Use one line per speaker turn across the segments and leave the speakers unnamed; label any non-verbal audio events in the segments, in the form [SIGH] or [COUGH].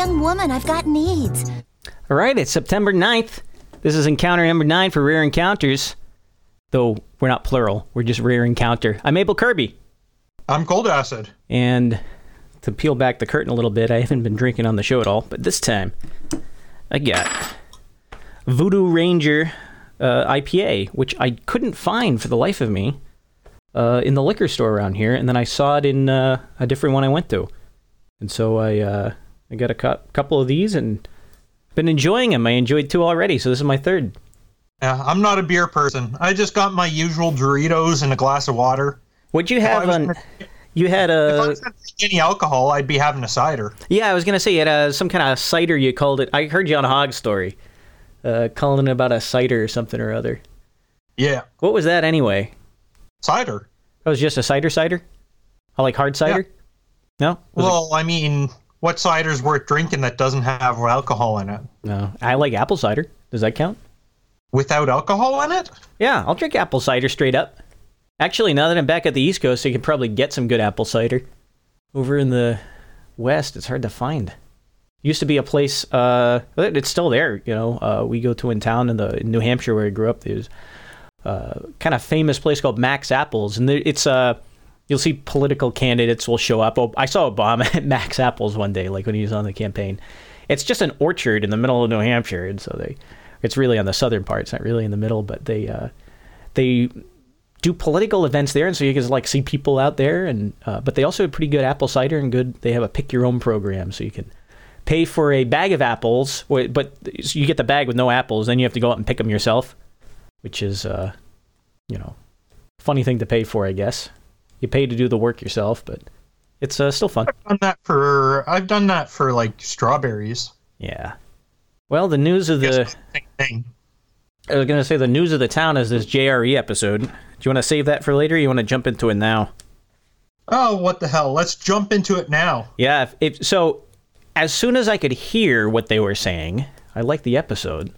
young woman. I've got needs.
All right, it's September 9th. This is encounter number nine for Rare Encounters. Though we're not plural, we're just Rare Encounter. I'm Abel Kirby.
I'm cold acid.
And to peel back the curtain a little bit, I haven't been drinking on the show at all, but this time I got Voodoo Ranger uh, IPA, which I couldn't find for the life of me uh, in the liquor store around here, and then I saw it in uh, a different one I went to, and so I uh, I got a cu- couple of these and been enjoying them. I enjoyed two already, so this is my third.
Yeah, I'm not a beer person. I just got my usual Doritos and a glass of water.
What'd you have
was
on? You had a.
If I was any alcohol, I'd be having a cider.
yeah. I was gonna say you had a, some kind of cider. You called it. I heard you on hog story, uh, calling it about a cider or something or other.
Yeah,
What was that anyway?
cider.
That was just a cider cider. I like hard cider. Yeah. No, Was it-
Well, I mean, what cider's worth drinking that doesn't have alcohol in it?
no. I like apple cider. Does that count?
Without alcohol in it?
Yeah, I'll drink apple cider straight up. Actually, now that I'm back at the East Coast, I can probably get some good apple cider. Over in the West, it's hard to find. Used to be a place. Uh, it's still there. You know, uh, we go to in town in the in New Hampshire where I grew up. There's uh, kind of famous place called Mack's Apples, and there, it's uh, you'll see political candidates will show up. Oh, I saw Obama at [LAUGHS] Mack's Apples one day, like when he was on the campaign. It's just an orchard in the middle of New Hampshire, and so they, it's really on the southern part. It's not really in the middle, but they, uh, they do political events there, and so you can like see people out there. And uh, but they also have pretty good apple cider and good. They have a pick your own program, so you can pay for a bag of apples, but you get the bag with no apples. Then you have to go out and pick them yourself, which is, uh, you know, funny thing to pay for, I guess. You pay to do the work yourself, but it's uh, still fun.
I've done that for I've done that for like strawberries.
Yeah. Well, the news of the
same thing.
I was gonna say the news of the town is this JRE episode. Do you want to save that for later? or You want to jump into it now?
Oh, what the hell? Let's jump into it now.
Yeah. If, if so, as soon as I could hear what they were saying, I liked the episode.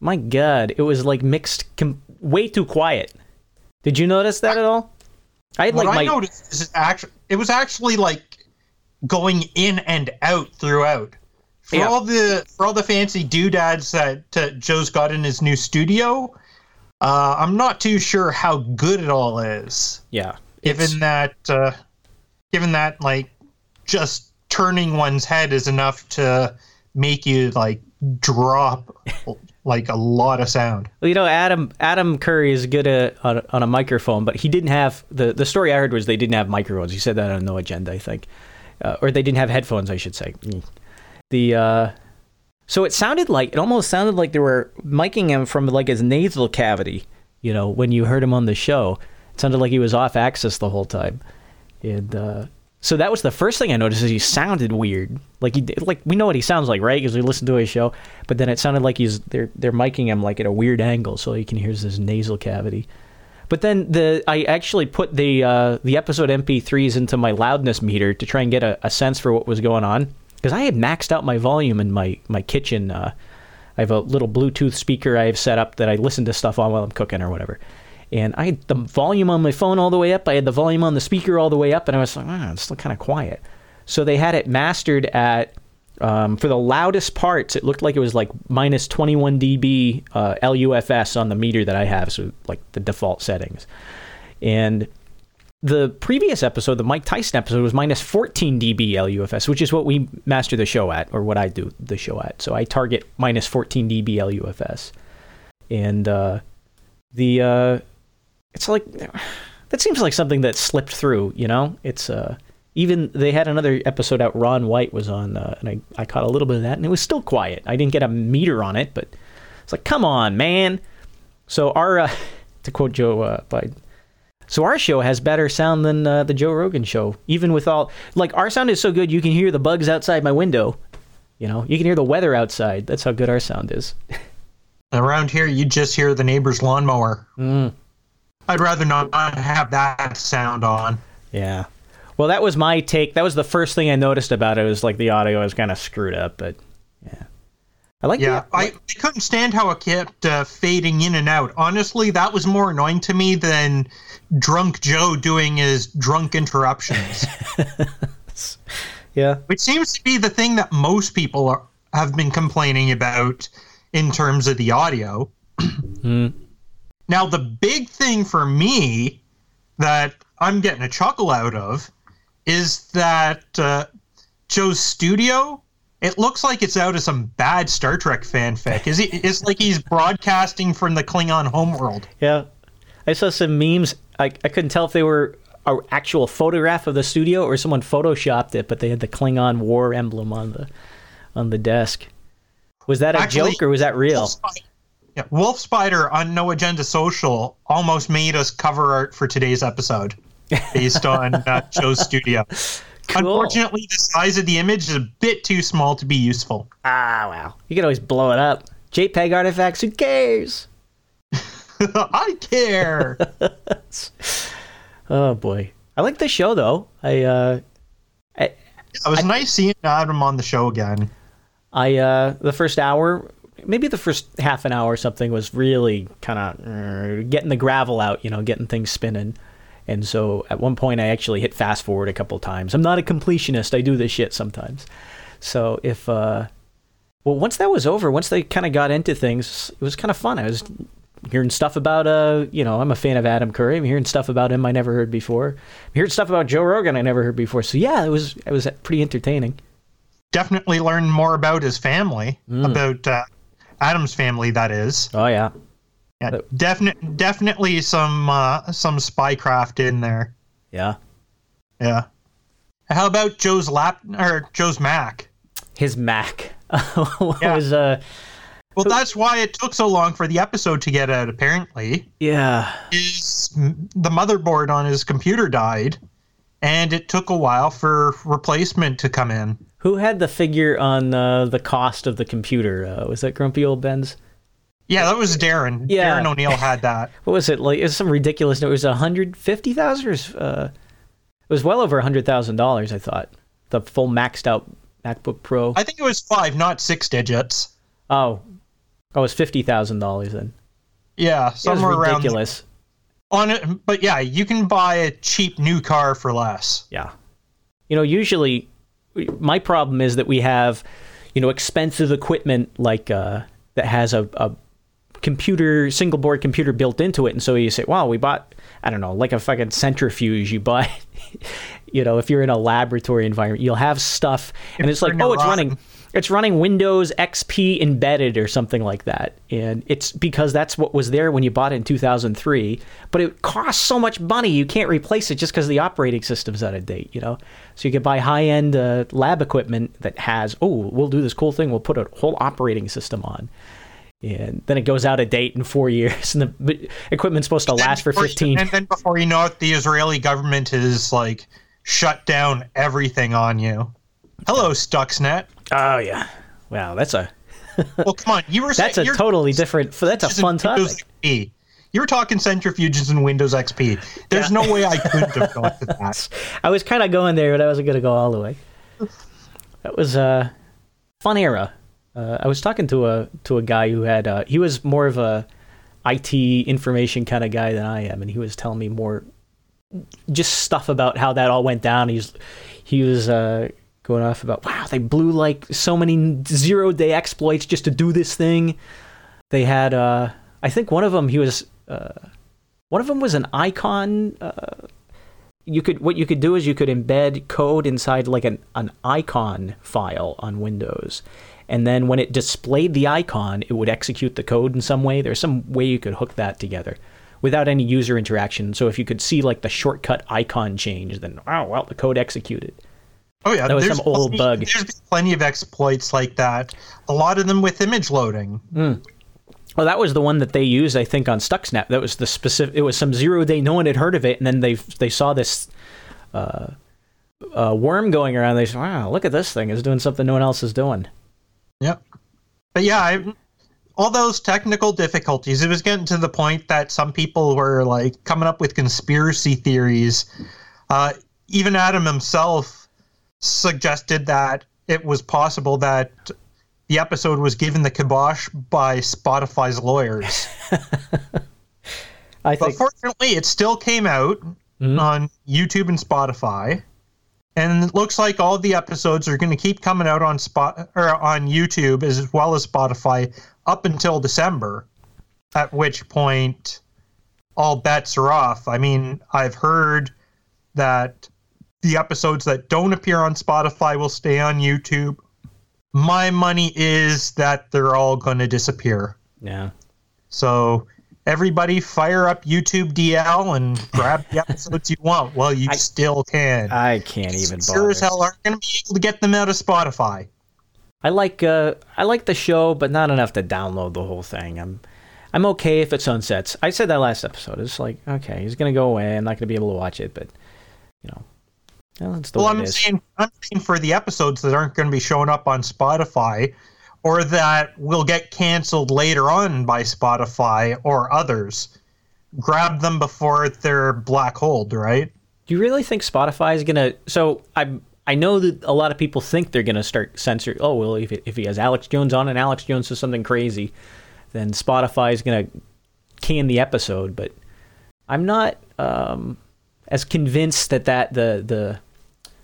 My God, it was like mixed, com- way too quiet. Did you notice that at all? I had
What
like
I noticed is actually it was actually like going in and out throughout. For
Yeah.
all the for all the fancy doodads that uh, Joe's got in his new studio, uh, I'm not too sure how good it all is.
yeah. it's-
Given that, uh, given that, like, just turning one's head is enough to make you like drop like a lot of sound.
Well, you know, Adam Adam Curry is good at, on, a- on a microphone, but he didn't have the the story I heard was they didn't have microphones. He said that on No Agenda, I think, uh, or they didn't have headphones, I should say. The uh, so it sounded like it almost sounded like they were miking him from like his nasal cavity. You know, when you heard him on the show, it sounded like he was off axis the whole time, and uh, so that was the first thing I noticed. Is he sounded weird, like he like we know what he sounds like, right? Because we listened to his show, but then it sounded like he's they're they're miking him like at a weird angle, so you can hear his nasal cavity. But then the I actually put the uh, the episode MP3s into my loudness meter to try and get a, a sense for what was going on because I had maxed out my volume in my my kitchen. Uh, I have a little Bluetooth speaker I have set up that I listen to stuff on while I'm cooking or whatever. And I had the volume on my phone all the way up. I had the volume on the speaker all the way up, and I was like, oh, it's still kind of quiet. So they had it mastered at um, for the loudest parts. It looked like it was like minus 21 dB uh, LUFS on the meter that I have, so like the default settings. And the previous episode, the Mike Tyson episode, was minus 14 dB LUFS, which is what we master the show at, or what I do the show at. So I target minus 14 dB LUFS, and uh, the uh, it's like that seems like something that slipped through. You know, it's uh, even they had another episode out. Ron White was on, uh, and I I caught a little bit of that, and it was still quiet. I didn't get a meter on it, but it's like, come on, man. So our uh, [LAUGHS] to quote Joe uh, Biden. So our show has better sound than uh, the Joe Rogan show, even with all like our sound is so good you can hear the bugs outside my window. You know, you can hear the weather outside. That's how good our sound is. [LAUGHS]
Around here, you just hear the neighbor's lawnmower.
Mm.
I'd rather not have that sound on.
Yeah. Well, that was my take. That was the first thing I noticed about it. Was like the audio was kind of screwed up, but yeah, I like.
Yeah,
the,
I, I couldn't stand how it kept uh, fading in and out. Honestly, that was more annoying to me than drunk Joe doing his drunk interruptions, [LAUGHS]
yeah.
which seems to be the thing that most people are, have been complaining about in terms of the audio. Now, the big thing for me that I'm getting a chuckle out of is that uh, Joe's studio. It looks like it's out of some bad Star Trek fanfic. Is he? It's like he's [LAUGHS] broadcasting from the Klingon homeworld.
Yeah, I saw some memes. I, I couldn't tell if they were an actual photograph of the studio or someone photoshopped it, but they had the Klingon war emblem on the on the desk. Was that a
Actually-
joke or was that real?
Yeah, Wolf Spider on No Agenda Social almost made us cover art for today's episode based on uh, [LAUGHS] Joe's studio.
Cool.
Unfortunately, the size of the image is a bit too small to be useful.
Ah, wow. You can always blow it up. JPEG artifacts. Who cares? [LAUGHS]
I care. [LAUGHS]
Oh boy, I like the show though. I uh, I,
It was nice seeing Adam on the show again.
I uh, the first hour, maybe the first half an hour or something was really kind of getting the gravel out, you know, getting things spinning. And so at one point I actually hit fast forward a couple times. I'm not a completionist. I do this shit sometimes. So if uh well once that was over, once they kind of got into things, it was kind of fun. I was hearing stuff about uh, you know, I'm a fan of Adam Curry. I'm hearing stuff about him I never heard before. I'm hearing stuff about Joe Rogan I never heard before. So yeah, it was it was pretty entertaining.
Definitely learned more about his family, about uh, Adam's family. That is,
Oh yeah.
yeah, definite, definitely some uh, some spycraft in there.
Yeah.
Yeah. How about Joe's lap or Joe's Mac?
his Mac [LAUGHS]
Yeah.
was uh
Well, that's why it took so long for the episode to get out. Apparently,
yeah
is the motherboard on his computer died, and it took a while for replacement to come in.
Who had the figure on uh, the cost of the computer uh, was that grumpy old ben's
Yeah, that was Darren.
Yeah.
Darren O'Neill had that. [LAUGHS]
what was it like it was some ridiculous it was a hundred fifty thousand uh it was well over a hundred thousand dollars i thought the full maxed out macbook pro
I think it was five, not six digits.
oh oh it was fifty thousand dollars then
Yeah,
it was
somewhere around
ridiculous
on it. But yeah, you can buy a cheap new car for less.
Yeah. You know, usually my problem is that we have, you know, expensive equipment like uh, that has a, a computer, single board computer built into it. And so you say, wow, we bought, I don't know, like a fucking centrifuge. You buy, [LAUGHS] you know, if you're in a laboratory environment, you'll have stuff and it's like, oh, it's running. It's running Windows XP embedded or something like that. And it's because that's what was there when you bought it in 2003. But it costs so much money, you can't replace it just because the operating system's out of date, you know? So you could buy high end uh, lab equipment that has, oh, we'll do this cool thing. We'll put a whole operating system on. And then it goes out of date in four [LAUGHS] years. And the equipment's supposed to last for
Before-
15.
And then before you know it, the Israeli government has like shut down everything on you. Hello, Stuxnet.
Oh, yeah. Wow, that's a. [LAUGHS]
Well, come on. You were
That's
saying
a totally different. That's a fun topic.
XP. You were talking centrifuges and Windows XP. There's no way I couldn't have gone to [LAUGHS] that.
I was kind of going there, but I wasn't going to go all the way. That was a fun era. Uh, I was talking to a to a guy who had uh, he was more of a IT information kind of guy than I am, and he was telling me more just stuff about how that all went down. He's he was uh, going off about wow they blew like so many zero day exploits just to do this thing. They had uh, I think one of them he was uh, one of them was an icon. Uh, you could what you could do is you could embed code inside like an, an icon file on Windows. And then when it displayed the icon, it would execute the code in some way. There's some way you could hook that together without any user interaction. So if you could see like the shortcut icon change, then oh well, the code executed.
Oh yeah,
That was
there's
some old
plenty-
bug.
There's been plenty of exploits like that. A lot of them with image loading.
Well, that was the one that they used, I think, on Stuxnet. That was the specific. It was some zero day. No one had heard of it, and then they they saw this uh, uh, worm going around. They said, "Wow, look at this thing! It's doing something no one else is doing."
Yep. But yeah, I, all those technical difficulties. It was getting to the point that some people were like coming up with conspiracy theories. Uh, even Adam himself suggested that it was possible that the episode was given the kibosh by Spotify's lawyers. [LAUGHS]
I
But
think
fortunately, it still came out
Mhm.
on YouTube and Spotify. And it looks like all the episodes are going to keep coming out on spot or on YouTube as well as Spotify up until December. At which point, all bets are off. I mean, I've heard that the episodes that don't appear on Spotify will stay on YouTube. My money is that they're all going to disappear.
yeah.
So everybody fire up YouTube DL and grab the [LAUGHS] episodes you want. Well, you
I-
still can.
I can't even
sure
bother.
as hell aren't going to be able to get them out of Spotify.
I like uh I like the show, but not enough to download the whole thing. I'm I'm okay if it sunsets. I said that last episode. It's like okay, he's gonna go away. I'm not gonna be able to watch it, but you know, well, it's the
well, I'm saying I'm saying for the episodes that aren't going to be showing up on Spotify, or that will get canceled later on by Spotify or others. Grab them before they're black holed, right?
Do you really think Spotify is gonna? So I I know that a lot of people think they're gonna start censoring. Oh well, if it, if he has Alex Jones on and Alex Jones says something crazy, then Spotify is gonna can the episode. But I'm not um, as convinced that that the the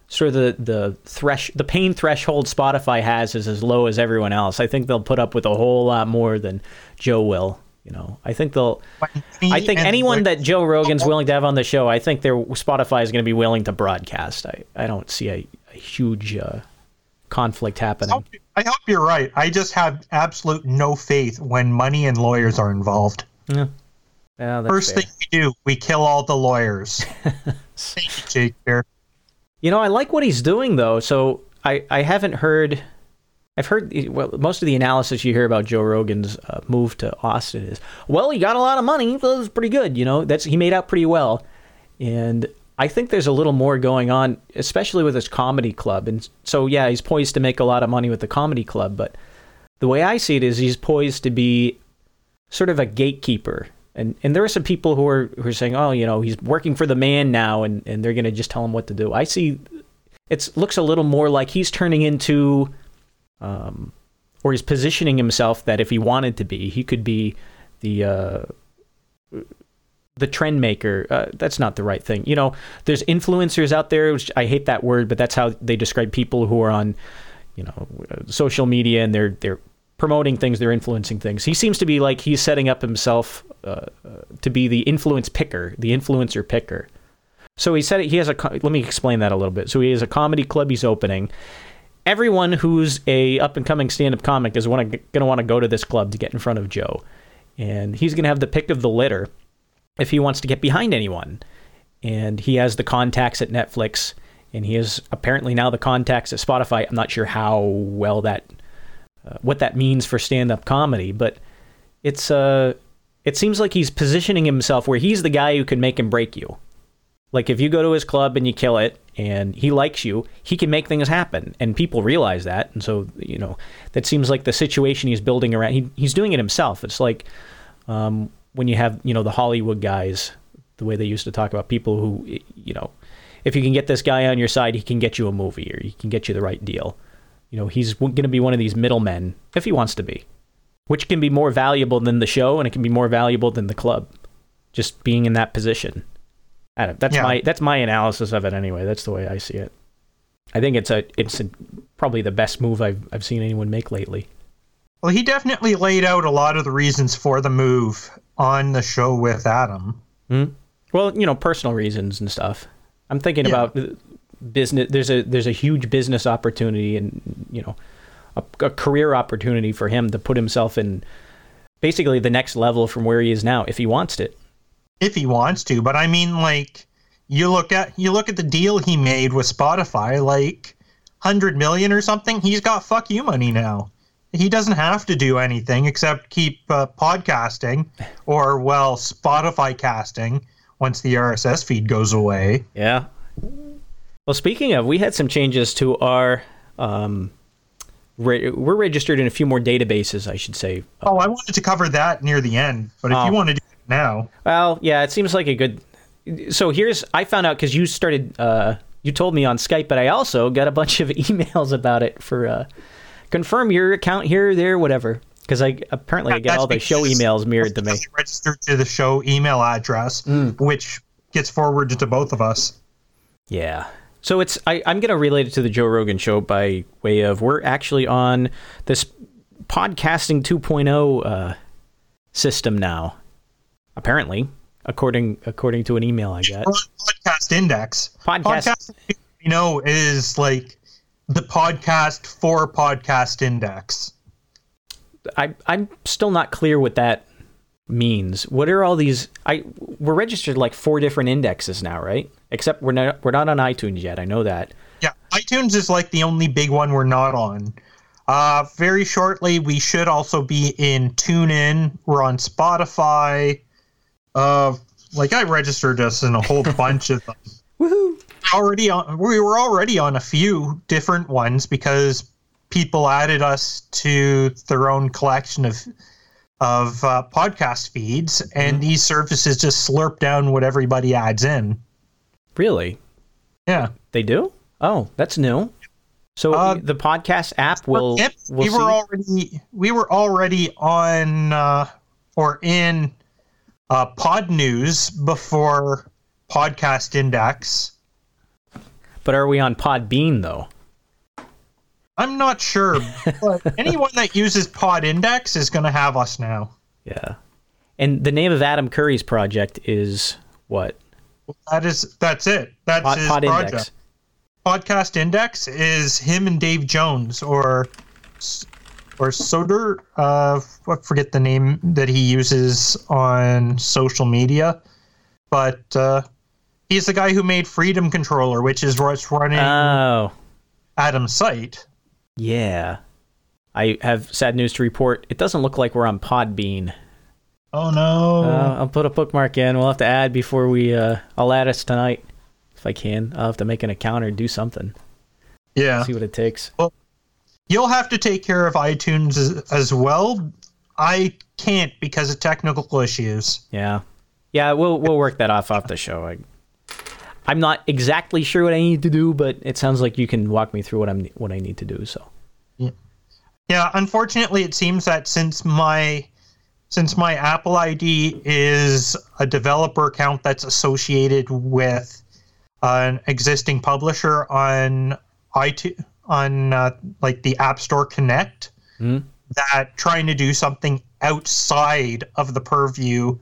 sort of the the thresh the pain threshold Spotify has is as low as everyone else. I think they'll put up with a whole lot more than Joe will. You know, I think they'll. I think anyone that Joe Rogan's willing to have on the show, I think their Spotify is going to be willing to broadcast. I, I don't see a, a huge uh, conflict happening.
I hope you're right. I just have absolute no faith when money and lawyers are involved.
Yeah, yeah that's
First
fair.
thing we do, we kill all the lawyers. [LAUGHS] Thank you, Shakespeare.
You know, I like what he's doing though. So I, I haven't heard. I've heard well most of the analysis you hear about Joe Rogan's uh, move to Austin is well he got a lot of money that was pretty good you know that's he made out pretty well, and I think there's a little more going on especially with his comedy club and so yeah he's poised to make a lot of money with the comedy club but the way I see it is he's poised to be sort of a gatekeeper. And and there are some people who are who are saying, oh, you know, he's working for the man now, and, and they're gonna just tell him what to do. I see, it looks a little more like he's turning into, um, or he's positioning himself that if he wanted to be, he could be the uh, the trend maker. Uh, that's not the right thing. You know, there's influencers out there, which I hate that word, but that's how they describe people who are on, you know, uh, social media and they're they're promoting things, they're influencing things. He seems to be like he's setting up himself uh, uh, to be the influence picker, the influencer picker. So he said he has a. Let me explain that a little bit. So he has a comedy club he's opening. Everyone who's a up and coming stand up comic is going to want to go to this club to get in front of Joe, and he's going to have the pick of the litter if he wants to get behind anyone. And he has the contacts at Netflix, and he has apparently now the contacts at Spotify. I'm not sure how well that, what that means for stand up comedy, but it's uh, it seems like he's positioning himself where he's the guy who can make and break you. Like if you go to his club and you kill it and he likes you, he can make things happen and people realize that. And so, you know, that seems like the situation he's building around. He, he's doing it himself. It's like um, when you have, you know, the Hollywood guys, the way they used to talk about people who, you know, if you can get this guy on your side, he can get you a movie or he can get you the right deal. You know, he's going to be one of these middlemen if he wants to be, which can be more valuable than the show and it can be more valuable than the club. Just being in that position. I don't, that's
Yeah.
my that's my analysis of it anyway. That's the way I see it. I think it's a it's a, probably the best move I've I've seen anyone make lately.
Well, he definitely laid out a lot of the reasons for the move on the show with Adam. Hmm?
Well, you know, personal reasons and stuff. I'm thinking
Yeah.
about business. There's a there's a huge business opportunity and you know a, a career opportunity for him to put himself in basically the next level from where he is now if he wants it.
if he wants to. But I mean, like you look at you look at the deal he made with Spotify, like hundred million or something. He's got fuck you money now. He doesn't have to do anything except keep uh, podcasting, [LAUGHS] or well, Spotify casting once the RSS feed goes away.
Yeah. Well, speaking of, we had some changes to our. Um, re- we're registered in a few more databases, I should say.
Oh, I wanted to cover that near the end, but if
Oh.
you want to do it now,
Well, yeah, it seems like a good. So here's I found out because you started uh, you told me on Skype, but I also got a bunch of [LAUGHS] emails about it for uh, confirm your account here, there, whatever. Because I apparently I get all the show emails mirrored to me.
Registered to the show email address,
Mm.
which gets forwarded to both of us.
Yeah. So it's I, I'm going to relate it to the Joe Rogan show by way of we're actually on this podcasting 2.0 uh, system now. Apparently, according according to an email I got.
Podcast Index.
Podcast-
Podcast, you know, is like the podcast for Podcast Index.
I I'm still not clear what that means. What are all these? I we're registered like four different indexes now, right? Except we're not we're not on iTunes yet. I know that.
Yeah, iTunes is like the only big one we're not on. Uh, very shortly, we should also be in TuneIn. We're on Spotify. Uh, like I registered us in a whole [LAUGHS] bunch of them.
Woohoo!
Already on, we were already on a few different ones because people added us to their own collection of of uh, podcast feeds, and these services just slurp down what everybody adds in.
Really?
Yeah.
They do? Oh, that's new. So
Uh,
the podcast app will
Yep,
will
we were
see?
already we were already on uh, or in uh, Podnews before Podcast Index.
But are we on Podbean though?
I'm not sure, but [LAUGHS] anyone that uses Pod Index is going to have us now.
Yeah. And the name of Adam Curry's project is what?
That is that's it. That's
Pod,
his
Pod
project.
Index.
Podcast Index is him and Dave Jones or or Soder. Uh, I forget the name that he uses on social media, but uh, he's the guy who made Freedom Controller, which is what's running
Oh,
Adam's site.
yeah. I have sad news to report. It doesn't look like we're on Podbean.
Oh no!
Uh, I'll put a bookmark in. We'll have to add before we. Uh, I'll add us tonight if I can. I'll have to make an account or do something.
yeah,
See what it takes.
Well, you'll have to take care of iTunes as, as well. I can't because of technical issues.
Yeah, yeah. We'll we'll work that off off the show. I, I'm not exactly sure what I need to do, but it sounds like you can walk me through what I'm what I need to do. So
Yeah, unfortunately, it seems that since my since my Apple ID is a developer account that's associated with an existing publisher on iTunes on uh, like the App Store Connect,
Hmm.
that trying to do something outside of the purview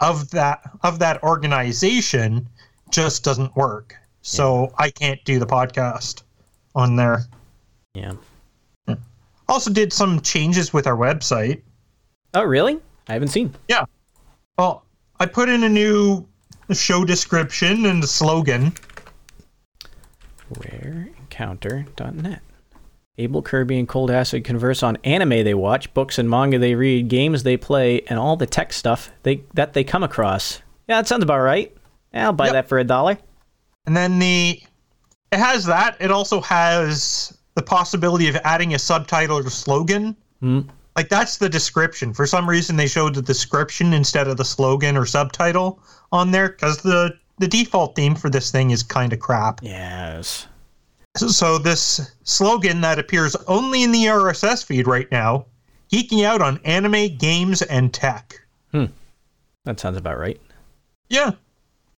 of that of that organization just doesn't work. So I can't do the podcast on there.
yeah.
Also did some changes with our website.
Oh really? I haven't seen.
Yeah. Well, I put in a new show description and a slogan.
RareEncounter.net. Abel Kirby and Cold Acid converse on anime they watch, books and manga they read, games they play, and all the tech stuff they that they come across. Yeah, that sounds about right. Yeah, I'll buy
Yep.
that for a dollar.
And then the it has that. It also has the possibility of adding a subtitle or slogan.
Hmm.
Like that's the description. For some reason they showed the description instead of the slogan or subtitle on there cuz the the default theme for this thing is kind of crap.
Yes.
So, so this slogan that appears only in the RSS feed right now, geeking out on anime, games and tech. Hmm.
That sounds about right.
Yeah.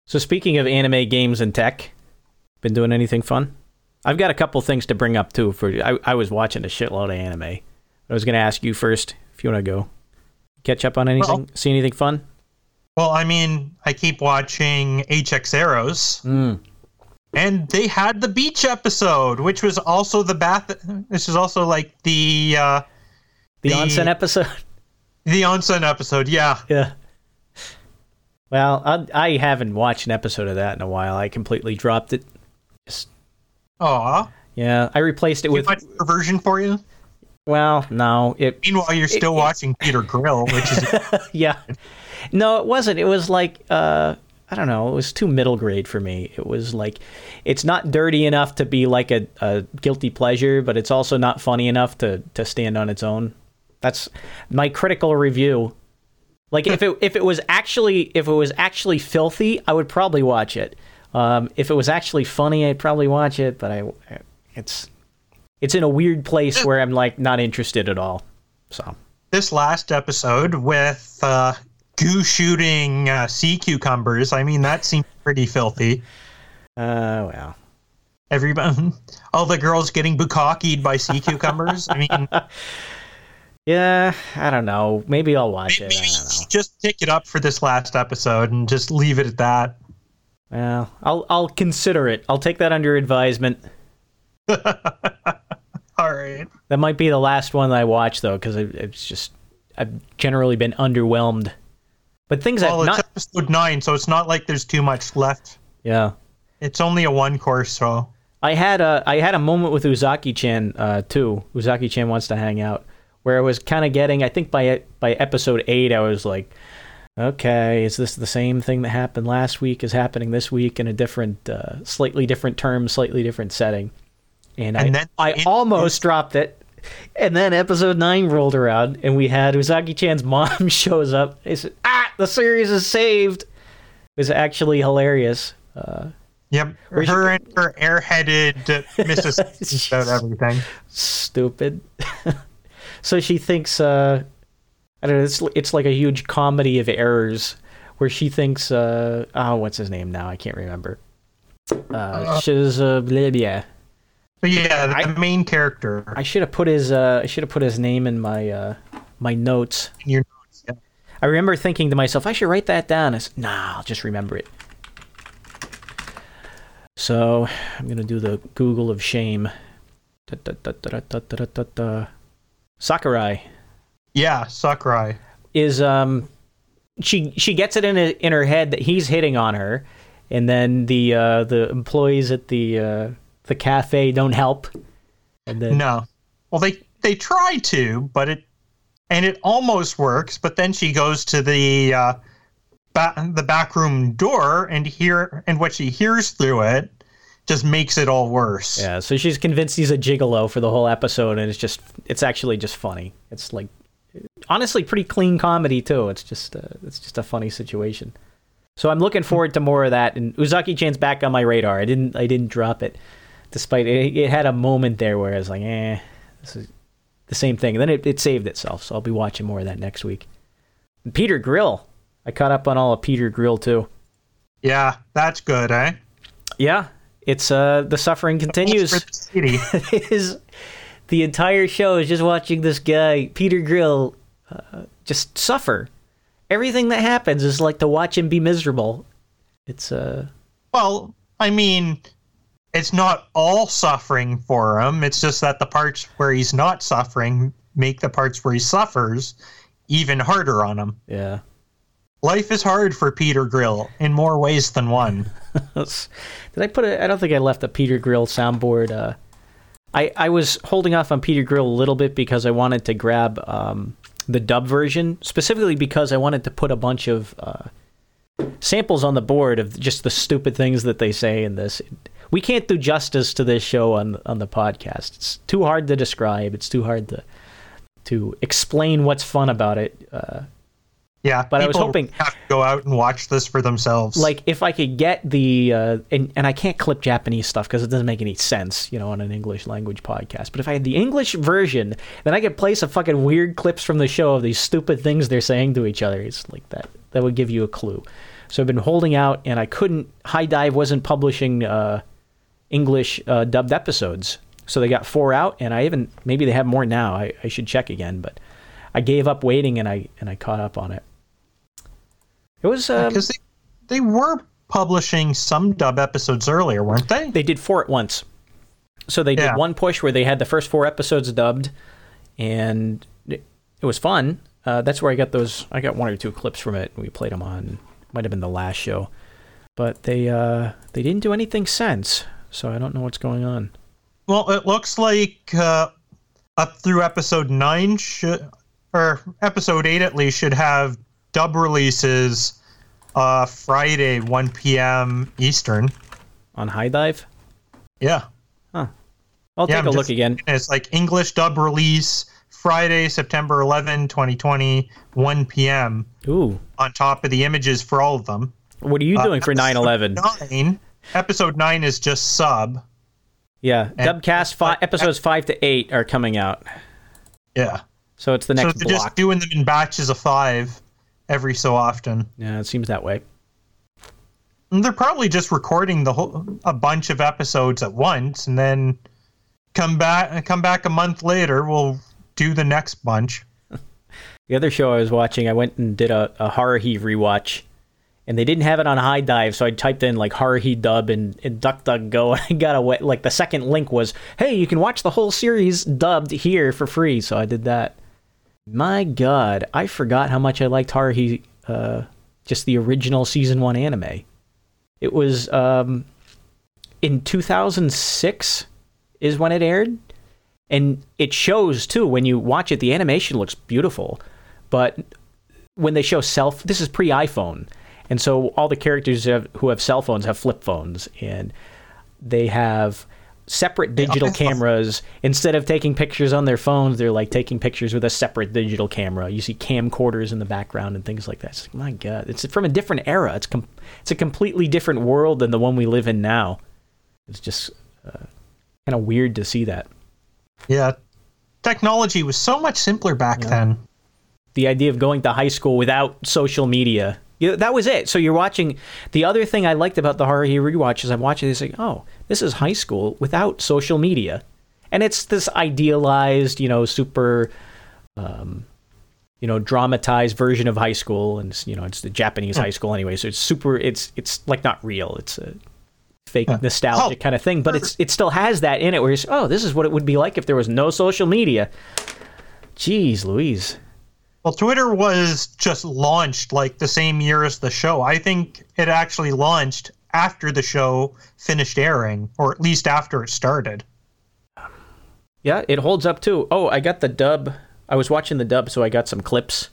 So speaking of anime, games, and tech, been doing anything fun? I've got a couple things to bring up too. For I, I was watching a shitload of anime. I was going to ask you first if you want to go catch up on anything.
Well-
See anything fun?
Well, I mean, I keep watching HxEros,
Mm.
and they had the beach episode, which was also the bath. This is also like the uh,
The,
The-
onsen episode. [LAUGHS]
the onsen episode. Yeah,
yeah. Well, I, I haven't watched an episode of that in a while. I completely dropped it. Just,
Aw,
yeah, I replaced it
too
with.
much perversion for you.
Well, no, it
Meanwhile, you're still
it-
watching Peter Grill, which is [LAUGHS]
yeah. No, it wasn't. It was like uh I don't know, it was too middle grade for me. It was like it's not dirty enough to be like a, a guilty pleasure, but it's also not funny enough to to stand on its own. That's my critical review. Like if it if it was actually if it was actually filthy, I would probably watch it. Um, if it was actually funny, I'd probably watch it, but I, it's, it's in a weird place where I'm like not interested at all. So
This last episode with uh, goo shooting uh, sea cucumbers, I mean, that seemed pretty filthy.
Uh, well,
Everybody, [LAUGHS] all the girls getting bukkakied by sea cucumbers. I mean, [LAUGHS]
yeah, I don't know. Maybe I'll watch
maybe
it. I don't know.
just pick it up for this last episode and just leave it at that.
Well, I'll I'll consider it. I'll take that under advisement. [LAUGHS]
Right.
That might be the last one that I watch though, because it's just I've generally been underwhelmed. But things
Well,
I've
it's
not.
episode nine, so it's not like there's too much left.
Yeah,
It's only a one course, so
I had a I had a moment with Uzaki-chan uh, too. Uzaki-chan wants to hang out, where I was kind of getting. I think by by episode eight, I was like, okay, is this the same thing that happened last week is happening this week in a different, uh, slightly different term, slightly different setting? And,
And
I
then
I
it-
almost dropped it. And then episode nine rolled around, and we had Uzaki-chan's mom [LAUGHS] shows up. He said, "Ah, the series is saved." It was actually hilarious. Uh,
yep. Her and her airheaded Mrs. about [LAUGHS] everything.
stupid. [LAUGHS] so she thinks uh I don't know, it's it's like a huge comedy of errors where she thinks uh oh what's his name now? I can't remember. Uh she's uh blah.
Yeah, the
I,
main character.
I should have put his uh, I should have put his name in my uh, my notes.
In your notes, yeah.
I remember thinking to myself, I should write that down. I said, Nah, I'll just remember it. So I'm gonna do the Google of shame. Da, da, da, Sakurai.
Yeah, Sakurai
is um, she she gets it in a, in her head that he's hitting on her, and then the uh, the employees at the uh, the cafe don't help. And then
No. Well, they they try to, but it and it almost works. But then she goes to the uh, ba- the back room door and hear and what she hears through it just makes it all worse.
Yeah, so she's convinced he's a gigolo for the whole episode, and it's just it's actually just funny. It's like honestly pretty clean comedy too. It's just uh, it's just a funny situation. So I'm looking forward to more of that. And Uzaki Chan's back on my radar. I didn't I didn't drop it, despite it, it had a moment there where I was like, eh, this is the same thing. And then it, it saved itself. So I'll be watching more of that next week. And Peter Grill, I caught up on all of Peter Grill too.
Yeah, that's good, eh?
Yeah, it's uh the suffering continues.
The [LAUGHS]
the entire show is just watching this guy Peter Grill uh, just suffer. Everything that happens is like to watch him be miserable. It's uh
well, I mean, it's not all suffering for him. It's just that the parts where he's not suffering make the parts where he suffers even harder on him.
yeah.
Life is hard for Peter Grill in more ways than one. [LAUGHS]
Did I put a? I don't think I left the Peter Grill soundboard. Uh, I I was holding off on Peter Grill a little bit because I wanted to grab um, the dub version specifically because I wanted to put a bunch of uh, samples on the board of just the stupid things that they say in this. We can't do justice to this show on on the podcast. It's too hard to describe. It's too hard to to explain what's fun about it. Uh,
Yeah,
But I was hoping-
have to go out and watch this for themselves.
like if I could get the uh, and and I can't clip Japanese stuff because it doesn't make any sense, you know, on an English language podcast. But if I had the English version, then I could play some fucking weird clips from the show of these stupid things they're saying to each other. It's like that. That would give you a clue. So I've been holding out, and I couldn't. HIDIVE wasn't publishing uh, English uh, dubbed episodes, so they got four out, and I even maybe they have more now. I, I should check again, but I gave up waiting, and I and I caught up on it. It was um,
because they, they were publishing some dub episodes earlier, weren't they?
they did four at once. So they
Yeah.
did one push where they had the first four episodes dubbed, and it, it was fun. Uh, that's where I got those. I got one or two clips from it. We played them on. Might have been the last show, but they uh, they didn't do anything since. So I don't know what's going on.
Well, it looks like uh, up through episode nine should, or episode eight at least, should have dub releases uh, Friday, 1 p.m. Eastern.
On HIDIVE,
Yeah. Huh.
I'll
Yeah,
take
I'm
a look again.
It's like English dub release Friday, September 11, 2020, 1 p.m.
Ooh,
on top of the images for all of them.
what are you
Uh,
doing for 9/11?
Nine episode nine is just sub.
Yeah,
And-
Dubcast five, episodes five to eight are coming out,
Yeah.
so it's the
So
next
they're just
block.
doing them in batches of five every so often.
yeah, it seems that way.
And they're probably just recording the whole a bunch of episodes at once, and then come back come back a month later. We'll do the next bunch. [LAUGHS]
The other show I was watching, I went and did a, a Haruhi rewatch, and they didn't have it on HIDIVE, so I typed in like heat dub and, and DuckDuckGo, and [LAUGHS] I got a wet, like the second link was, hey, you can watch the whole series dubbed here for free, so I did that. My God, I forgot how much I liked heat, uh, just the original season one anime. It was um, in 2006 is when it aired and it shows too when you watch it the animation looks beautiful but when they show self this is pre-iphone and so all the characters have, who have cell phones have flip phones and they have separate digital cameras. Instead of taking pictures on their phones they're like taking pictures with a separate digital camera. You see camcorders in the background and things like that. It's like, my god it's from a different era. It's com- it's a completely different world than the one we live in now. It's just uh, kind of weird to see that.
Yeah, technology was so much simpler back then.
the idea of going to high school without social media. Yeah, that was it. So you're watching. The other thing I liked about the Haruhi rewatch is I'm watching this like, oh, this is high school without social media, and it's this idealized, you know, super, um, you know, dramatized version of high school, and you know, it's the Japanese high school anyway. So it's super. It's it's like not real. It's a fake nostalgic
Oh.
kind of thing, but it's it still has that in it where it's oh, this is what it would be like if there was no social media. Jeez, Louise.
Well, Twitter was just launched like the same year as the show. I think it actually launched after the show finished airing, or at least after it started.
Yeah, it holds up too. Oh, I got the dub. I was watching the dub, so I got some clips.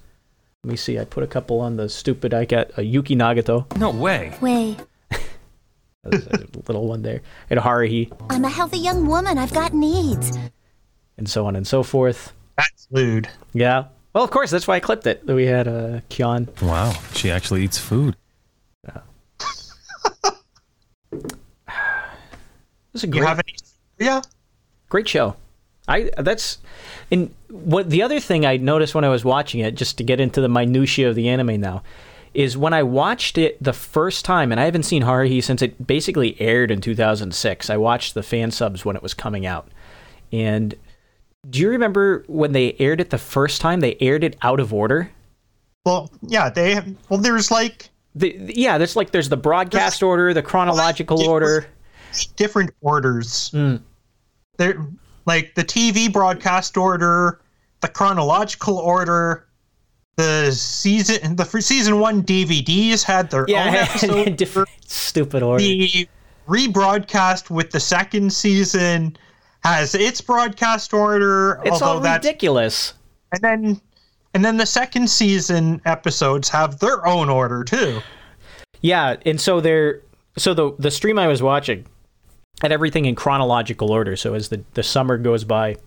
Let me see. I put a couple on the stupid. I got a Yuki Nagato,
No way.
Way. [LAUGHS]
A little one there, and Haruhi,
I'm a healthy young woman. I've got needs.
and so on and so forth.
That's lewd.
Yeah. Well, of course, that's why I clipped it. That We had uh, Kyon.
Wow, she actually eats food. [SIGHS]
This is a
You
great,
have any? Yeah.
great show. I that's and what the other thing I noticed when I was watching it, just to get into the minutia of the anime now, is when I watched it the first time, and I haven't seen Haruhi since it basically aired in 2006. I watched the fan subs when it was coming out, and do you remember when they aired it the first time? They aired it out of order.
Well, yeah. They have. Well, there's like
The, yeah, there's like there's the broadcast order, the chronological
was-
order.
different orders.
Mm.
They're like the TV broadcast order, the chronological order, the season the season one DVDs had their own
Yeah, [LAUGHS]
episode.
different stupid order.
the rebroadcast with the second season has its broadcast order.
It's all ridiculous.
and then and then the second season episodes have their own order too.
Yeah, and so they're so the the stream I was watching had everything in chronological order. So as the the summer goes by,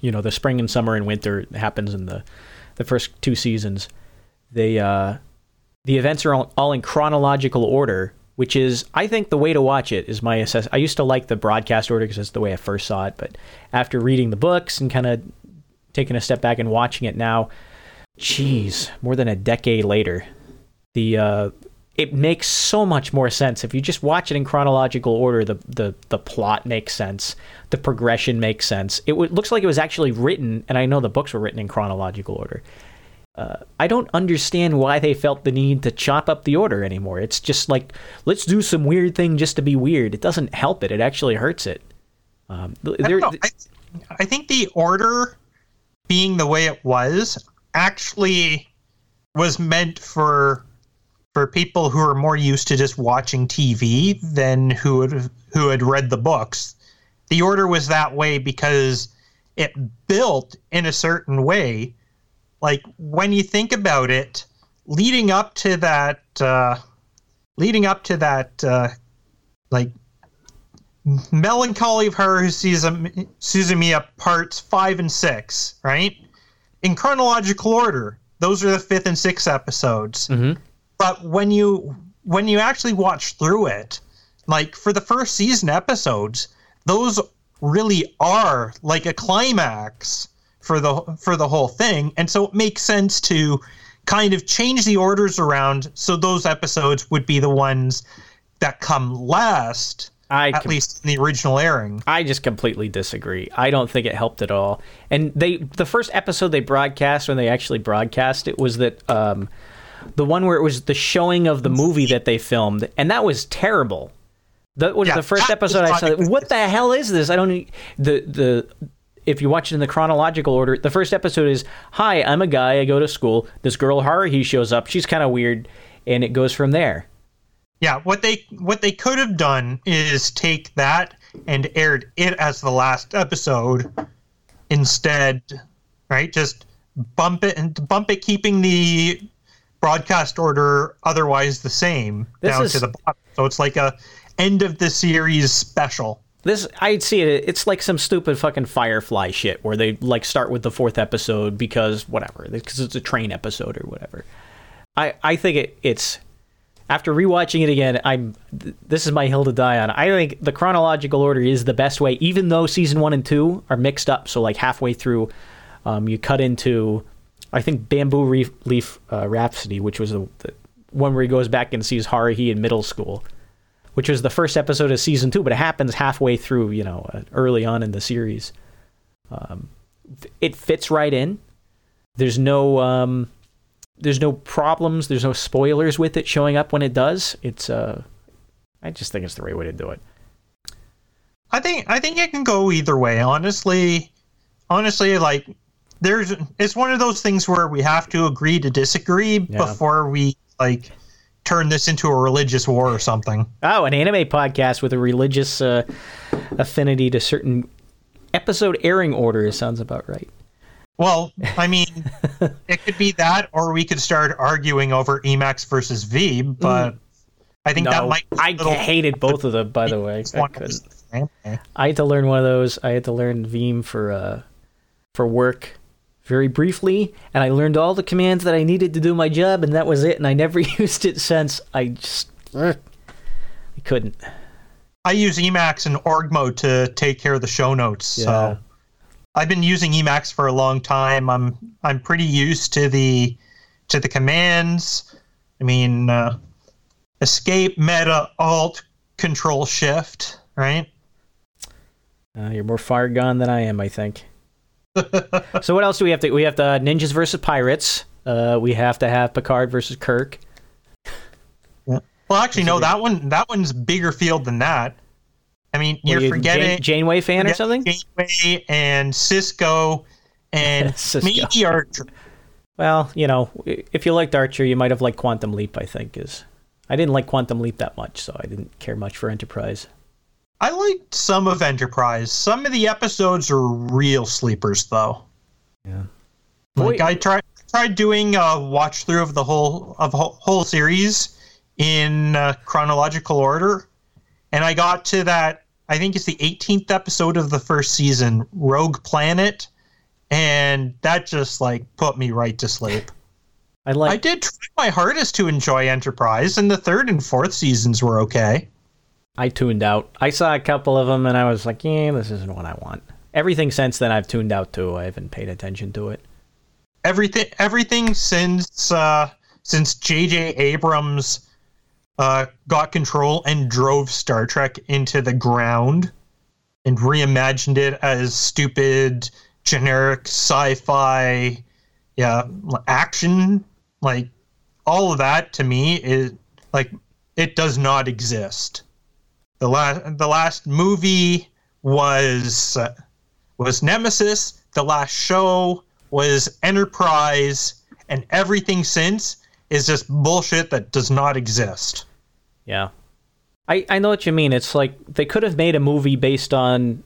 you know, the spring and summer and winter happens in the the first two seasons. They uh the events are all, all in chronological order, which is I think the way to watch it is my assess. I used to like the broadcast order because that's the way I first saw it, but after reading the books and kind of taking a step back and watching it now, geez, more than a decade later, the uh, it makes so much more sense if you just watch it in chronological order. The the the plot makes sense, the progression makes sense. It w- looks like it was actually written, and I know the books were written in chronological order. Uh, I don't understand why they felt the need to chop up the order anymore. It's just like let's do some weird thing just to be weird. It doesn't help it. It actually hurts it. Um, th-
I. I, I think the order being the way it was actually was meant for for people who are more used to just watching TV than who had who had read the books. The order was that way because it built in a certain way. Like when you think about it, leading up to that, uh, leading up to that, uh, like Melancholy of Haruhi Suzumiya parts five and six, right? In chronological order, those are the fifth and sixth episodes.
Mhm.
But when you when you actually watch through it, like for the first season episodes, those really are like a climax for the for the whole thing, and so it makes sense to kind of change the orders around so those episodes would be the ones that come last
I
at
com-
least in the original airing.
I just completely disagree. I don't think it helped at all. And they the first episode they broadcast when they actually broadcast it was that um, the one where it was the showing of the movie that they filmed, and that was terrible. That was
Yeah,
the first episode I saw. What the hell is this? I don't the the if you watch it in the chronological order, the first episode is Hi, I'm a guy, I go to school. This girl Haruhi shows up, she's kinda weird, and it goes from there.
Yeah, what they what they could have done is take that and aired it as the last episode instead, right? Just bump it and bump it, keeping the broadcast order otherwise the same
This
down
is-
to the bottom. So it's like a end of the series special.
This I'd see it. It's like some stupid fucking Firefly shit where they like start with the fourth episode because whatever, because it's a train episode or whatever. I I think it it's after rewatching it again. I'm th- this is my hill to die on. I think the chronological order is the best way, even though season one and two are mixed up. So like halfway through, um, you cut into I think Bamboo Reef, Leaf uh, Rhapsody, which was the, the one where he goes back and sees Haruhi in middle school which was the first episode of season two, but it happens halfway through, you know, uh, early on in the series. Um, it fits right in. There's no, um, there's no problems. There's no spoilers with it showing up when it does. It's, uh, I just think it's the right way to do it.
I think I think it can go either way. Honestly, honestly, like there's it's one of those things where we have to agree to disagree
Yeah.
before we like turn this into a religious war or something.
Oh, an anime podcast with a religious uh, affinity to certain episode airing order sounds about right.
Well, I mean, [LAUGHS] it could be that, or we could start arguing over Emacs versus V. But I think that might.
I
little-
hated both of them, by the way. [LAUGHS] I
one
couldn't.
Okay.
I had to learn one of those. I had to learn Vim for uh, for work very briefly, and I learned all the commands that I needed to do my job, and that was it. And I never [LAUGHS] used it since. I just ugh, I couldn't.
I use Emacs and org mode to take care of the show notes.
Yeah.
So I've been using Emacs for a long time. I'm I'm pretty used to the to the commands. I mean, uh, escape, meta, alt, control, shift, right?
Uh, you're more fire gone than I am, I think. So what else do we have to? We have to uh, ninjas versus pirates. Uh, we have to have Picard versus Kirk.
Well, actually, no. That one that one's bigger field than that. I mean, you're
you,
forgetting
Jane- Janeway fan or something?
Janeway and Sisko and [LAUGHS]
Sisko.
maybe Archer.
Well, you know, if you liked Archer, you might have liked Quantum Leap. I think is. I didn't like Quantum Leap that much, so I didn't care much for Enterprise.
I liked some of Enterprise. Some of the episodes are real sleepers, though.
Yeah.
Like
Boy-
I tried tried doing a watch through of the whole of whole, whole series in uh, chronological order, and I got to that. I think it's the 18th episode of the first season, Rogue Planet, and that just like put me right to sleep.
I like.
I did try my hardest to enjoy Enterprise, and the third and fourth seasons were okay.
I tuned out. I saw a couple of them and I was like, yeah, this isn't what I want. Everything since then I've tuned out too. I haven't paid attention to it.
everything everything since uh, since J.J. Abrams uh, got control and drove Star Trek into the ground and reimagined it as stupid, generic sci-fi, yeah, action. Like all of that to me is like it does not exist. The last the last movie was uh, was Nemesis. The last show was Enterprise, and everything since is just bullshit that does not exist.
Yeah. I, I know what you mean. It's like they could have made a movie based on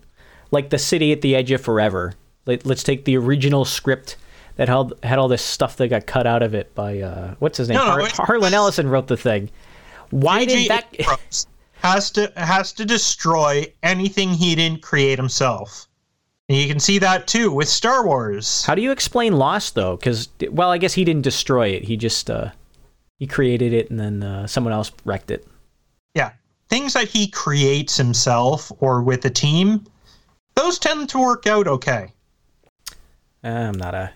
like the city at the edge of forever. Like, let's take the original script that had, had all this stuff that got cut out of it by uh, what's his name?
No, no,
Har-
it-
Harlan Ellison wrote the thing. Why
J.J.
did that?
Has to has to destroy anything he didn't create himself. And you can see that too with Star Wars.
How do you explain Lost though? Because well, I guess he didn't destroy it. He just uh, he created it and then uh, someone else wrecked it.
Yeah. things that he creates himself or with a team, those tend to work out okay.
I'm not a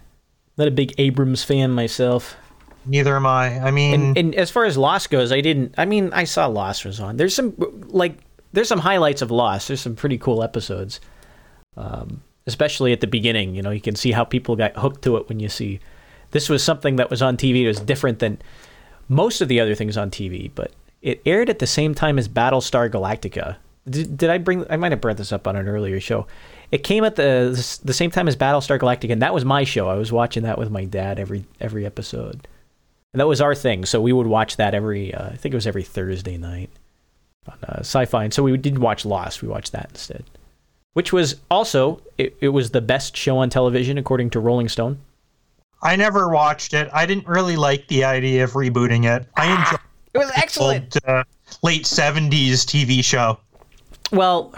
not a big Abrams fan myself.
Neither am I. I mean,
And, and as far as Lost goes, I didn't. I mean, I saw Lost was on. There's some like there's some highlights of Lost. There's some pretty cool episodes, um, especially at the beginning. You know, you can see how people got hooked to it when you see this was something that was on TV. It was different than most of the other things on TV, but it aired at the same time as Battlestar Galactica. Did, did I bring? I might have brought this up on an earlier show. It came at the the same time as Battlestar Galactica, and that was my show. I was watching that with my dad every every episode. And that was our thing. So we would watch that every, uh, I think it was every Thursday night on uh, sci-fi. And so we didn't watch Lost. We watched that instead, which was also it, it was the best show on television according to Rolling Stone.
I never watched it. I didn't really like the idea of rebooting it. I enjoyed
It was excellent.
old, uh, late 70s TV show.
Well,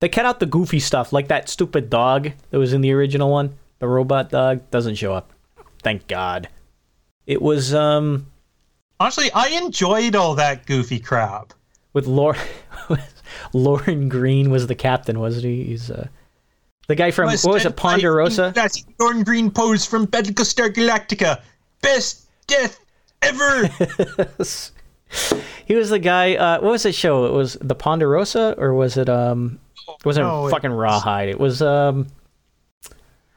they cut out the goofy stuff, like that stupid dog that was in the original one. The robot dog doesn't show up. Thank God. It was um
Honestly, I enjoyed all that goofy crap.
with Lorne. [LAUGHS] Lorne Greene was the captain, wasn't he? He's uh, the guy from what was it, Ponderosa?
That's Lorne Greene pose from Battlestar Galactica. Best death ever. [LAUGHS]
he was the guy. Uh, what was the show? It was the Ponderosa, or was it um? It wasn't
No, it
fucking
was-
Rawhide. It was um.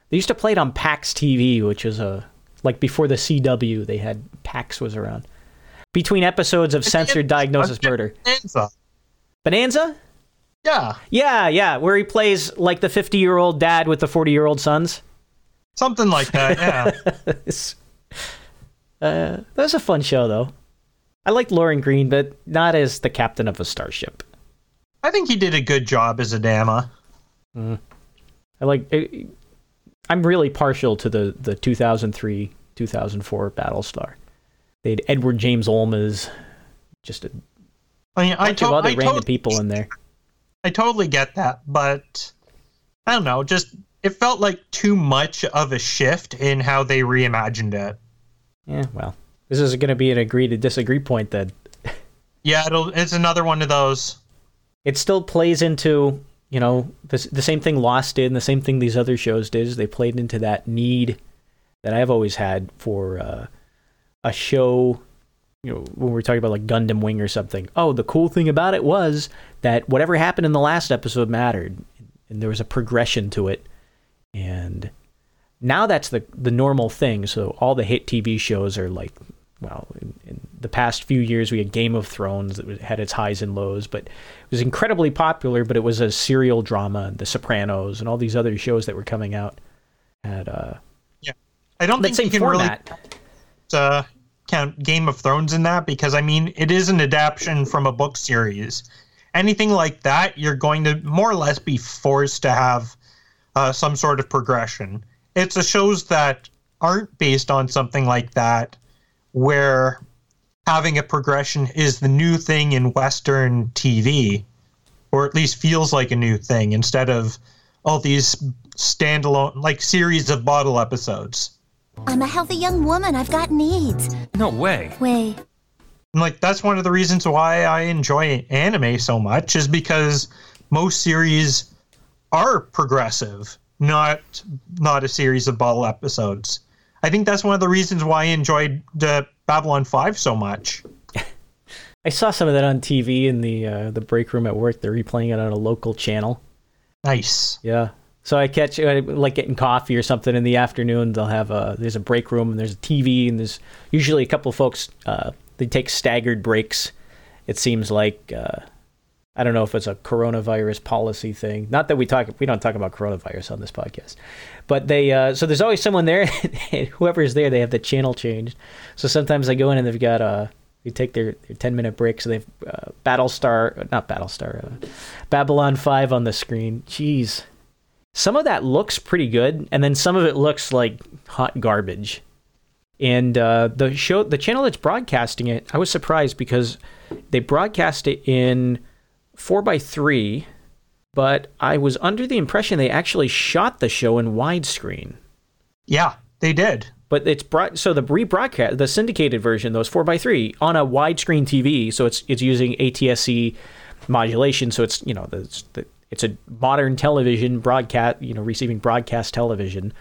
They used to play it on PAX TV, which is a like before the CW. They had PAX was around. Between episodes of Censored Diagnosis Murder,
Bonanza.
Bonanza.
Yeah,
Yeah, yeah, where he plays like the fifty-year-old dad with the forty-year-old sons.
something like that. Yeah. [LAUGHS]
Uh, that was a fun show, though. I liked Lorne Greene, but not as the captain of a starship.
I think he did a good job as Adama.
I like. I- I'm really partial to the the 2003 2004 Battlestar. They had Edward James Olmos, just a
I mean, I,
bunch
to-
of other
I,
random
to-
people in there.
I totally get that, but I don't know. Just it felt like too much of a shift in how they reimagined it.
Yeah, well, this is going to be an agree to disagree point then.
Yeah, it'll, it's another one of those.
it still plays into you know the, the same thing Lost did and the same thing these other shows did is they played into that need that I've always had for uh, a show you know when we're talking about like Gundam Wing or something. Oh the cool thing about it was that whatever happened in the last episode mattered and there was a progression to it. And now that's the the normal thing. So all the hit TV shows are like well, in, in the past few years, we had Game of Thrones that had its highs and lows, but it was incredibly popular. But it was a serial drama, The Sopranos, and all these other shows that were coming out had uh, yeah,
I don't think you can
format.
really uh, count Game of Thrones in that because I mean it is an adaptation from a book series. Anything like that, you're going to more or less be forced to have uh, some sort of progression. It's the shows that aren't based on something like that, where having a progression is the new thing in Western TV, or at least feels like a new thing instead of all these standalone like series of bottle episodes.
I'm a healthy young woman. I've got needs.
No way.
Way.
And, like that's one of the reasons why I enjoy anime so much is because most series are progressive, not not a series of bottle episodes. I think that's one of the reasons why I enjoyed uh, Babylon 5 so much. [LAUGHS]
I saw some of that on TV in the uh, the break room at work. They're replaying it on a local channel.
Nice.
Yeah. So I catch uh, like getting coffee or something in the afternoon. They'll have a there's a break room and there's a TV and there's usually a couple of folks. Uh, they take staggered breaks. It seems like uh, I don't know if it's a coronavirus policy thing. Not that we talk we don't talk about coronavirus on this podcast, but they uh, so there's always someone there. [LAUGHS] whoever's there, they have the channel changed. So sometimes I go in and they've got uh they take their, their 10 minute break so they've uh, battlestar not battlestar uh, babylon 5 on the screen jeez some of that looks pretty good and then some of it looks like hot garbage and uh, the show the channel that's broadcasting it i was surprised because they broadcast it in 4x3 but i was under the impression they actually shot the show in widescreen
Yeah, they did.
but it's brought so the rebroadcast the syndicated version those four x three on a widescreen TV, so it's it's using ATSC modulation, so it's you know the, the it's a modern television broadcast, you know, receiving broadcast television.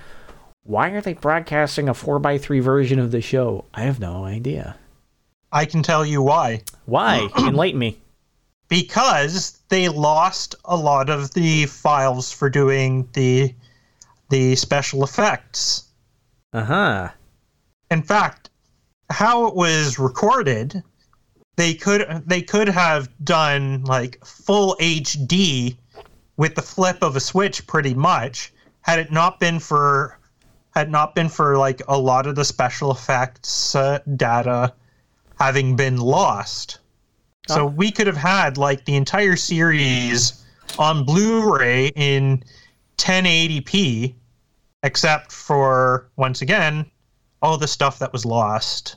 Why are they broadcasting a four x three version of the show? I have no idea.
I can tell you why.
Why? [CLEARS THROAT] Enlighten me.
Because they lost a lot of the files for doing the the special effects.
Uh huh.
In fact, how it was recorded, they could they could have done like full HD with the flip of a switch pretty much had it not been for had not been for like a lot of the special effects uh, data having been lost. So we could have had like the entire series on Blu-ray in 1080p except for once again all the stuff that was lost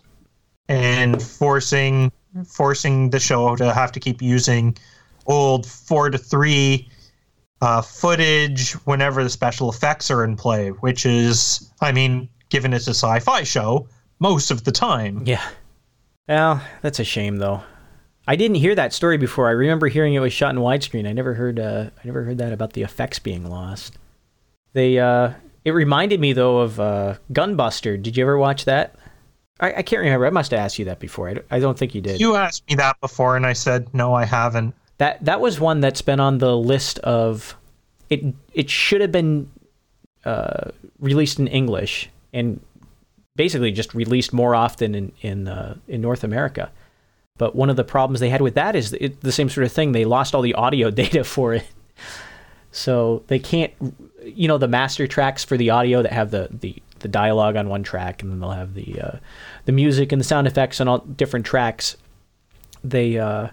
and forcing forcing the show to have to keep using old 4 to 3 uh, footage whenever the special effects are in play, which is, I mean, given it's a sci fi show, most of the time.
Yeah. Well, that's a shame though. I didn't hear that story before. I remember hearing it was shot in widescreen. I never heard. Uh, I never heard that about the effects being lost. They. Uh, it reminded me though of uh, Gunbuster. Did you ever watch that? I, I can't remember. I must have asked you that before. I don't, I don't think you did.
You asked me that before, and I said, no, I haven't.
That that was one that's been on the list of it. It should have been uh, released in English and basically just released more often in in uh, in North America. But one of the problems they had with that is it, the same sort of thing. They lost all the audio [LAUGHS] data for it, so they can't. You know, the master tracks for the audio that have the the, the dialogue on one track, and then they'll have the uh, the music and the sound effects on all different tracks. They uh,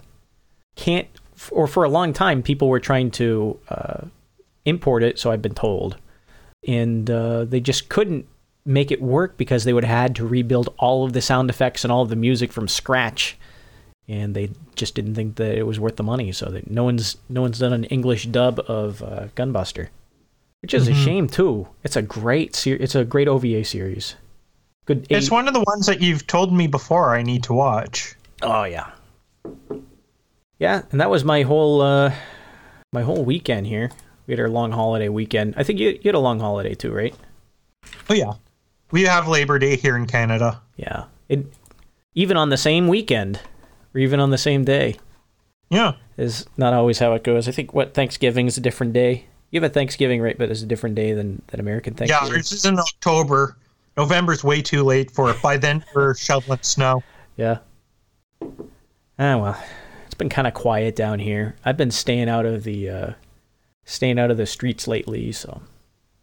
can't or for a long time, people were trying to uh, import it. So I've been told, and uh, they just couldn't make it work because they would have had to rebuild all of the sound effects and all of the music from scratch, and they just didn't think that it was worth the money. So that no one's no one's done an English dub of uh, Gunbuster, which is
Mm-hmm.
a shame too. It's a great ser- It's a great OVA series. Good.
It's one of the ones that you've told me before I need to watch.
Oh yeah. Yeah, and that was my whole uh my whole weekend here. We had our long holiday weekend. I think you, you had a long holiday too, right?
Oh, yeah. We have Labor Day here in Canada.
Yeah. It even on the same weekend or even on the same day
Yeah.
is not always how it goes. I think what Thanksgiving is a different day. You have a Thanksgiving, right? But it's a different day than, than American Thanksgiving.
Yeah, this is in October. November's way too late for it. By then, we're shoveling snow.
Yeah. Ah well, it's been kind of quiet down here. I've been staying out of the uh, staying out of the streets lately, so I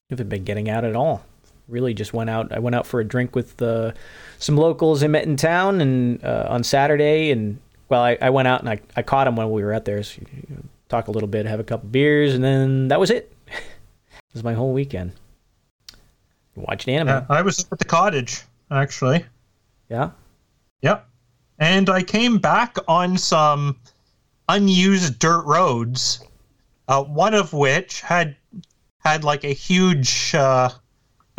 haven't been getting out at all. Really, just went out. I went out for a drink with uh, some locals I met in town, and uh, on Saturday, and well, I, I went out and I, I caught him when we were out there. So, you know, talk a little bit, have a couple beers, and then that was it. [LAUGHS] it was my whole weekend. Watched anime.
Yeah, I was at the cottage, actually.
yeah.
Yep. And I came back on some unused dirt roads, uh, one of which had had like a huge, uh,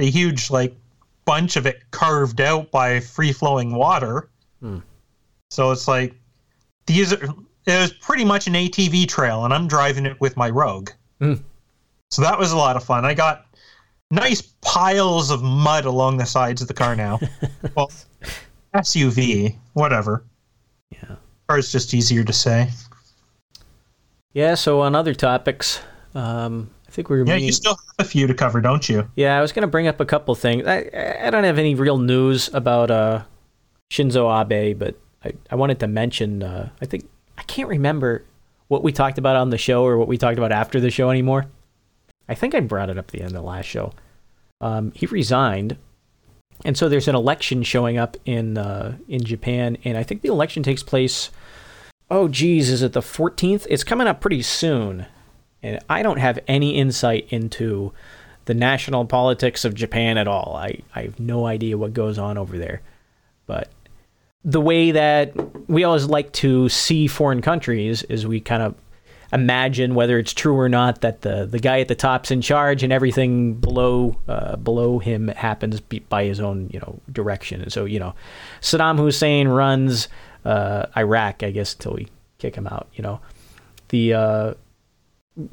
a huge like bunch of it carved out by free flowing water.
Hmm.
So it's like these are. It was pretty much an ATV trail, and I'm driving it with my Rogue.
Hmm.
So that was a lot of fun. I got nice piles of mud along the sides of the car now. [LAUGHS] well, SUV, whatever.
Yeah.
Or it's just easier to say.
Yeah. So on other topics, um, I think we were.
Yeah,
meeting-
you still have a few to cover, don't you?
Yeah, I was going to bring up a couple things. I I don't have any real news about uh, Shinzo Abe, but I, I wanted to mention. Uh, I think I can't remember what we talked about on the show or what we talked about after the show anymore. I think I brought it up at the end of the last show. Um, he resigned, and so there's an election showing up in uh, in Japan, and I think the election takes place. Oh, geez, is it the 14th? It's coming up pretty soon, and I don't have any insight into the national politics of Japan at all. I, I have no idea what goes on over there. But the way that we always like to see foreign countries is we kind of imagine whether it's true or not that the the guy at the top's in charge and everything below uh, below him happens by his own you know direction. And so you know, Saddam Hussein runs uh, Iraq, I guess, until we kick him out. You know, the uh,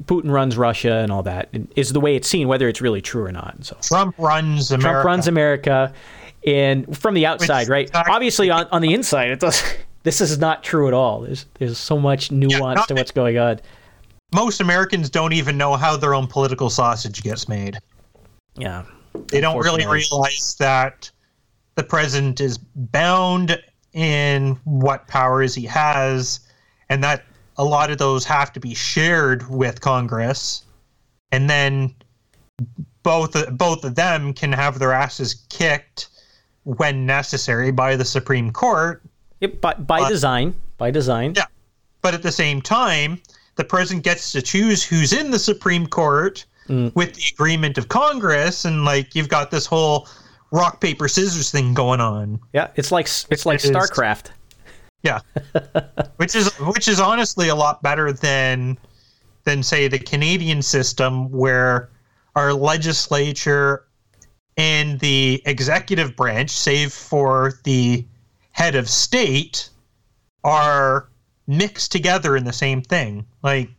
Putin runs Russia and all that is the way it's seen, whether it's really true or not. So
Trump runs America.
Trump runs America, and from the outside, right?
exactly-
Obviously, on, on the inside, it does. [LAUGHS] This is not true at all. There's there's so much nuance
not-
to what's going on.
Most Americans don't even know how their own political sausage gets made.
Yeah,
They don't really realize that the president is bound in what powers he has, and that a lot of those have to be shared with Congress, and then both both of them can have their asses kicked when necessary by the Supreme Court.
Yep, by by
But-
design, by design.
Yeah. But at the same time, the president gets to choose who's in the Supreme Court mm. with the agreement of Congress, and like you've got this whole rock paper scissors thing going on.
Yeah, it's like it's like
It is-
StarCraft.
Yeah, which is which is honestly a lot better than than say the Canadian system where our legislature and the executive branch, save for the head of state, are mixed together in the same thing. Like,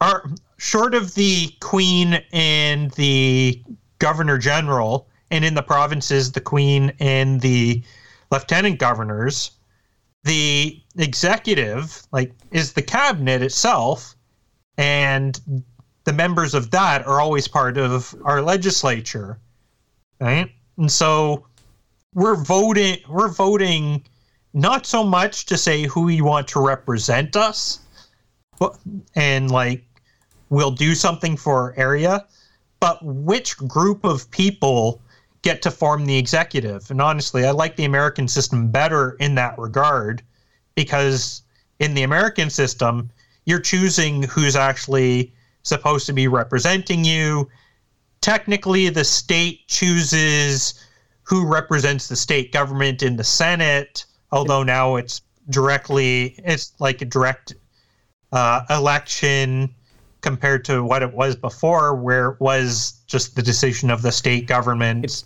are short of the queen and the governor general, and in the provinces, the queen and the lieutenant governors the executive like is the cabinet itself and the members of that are always part of our legislature right? And so we're voting we're voting not so much to say who we want to represent us but and like we'll do something for our area but which group of people get to form the executive. And honestly, I like the American system better in that regard because in the American system, you're choosing who's actually supposed to be representing you. Technically, the state chooses who represents the state government in the Senate, although now it's directly, it's like a direct uh, election compared to what it was before, where it was just the decision of the state government
It's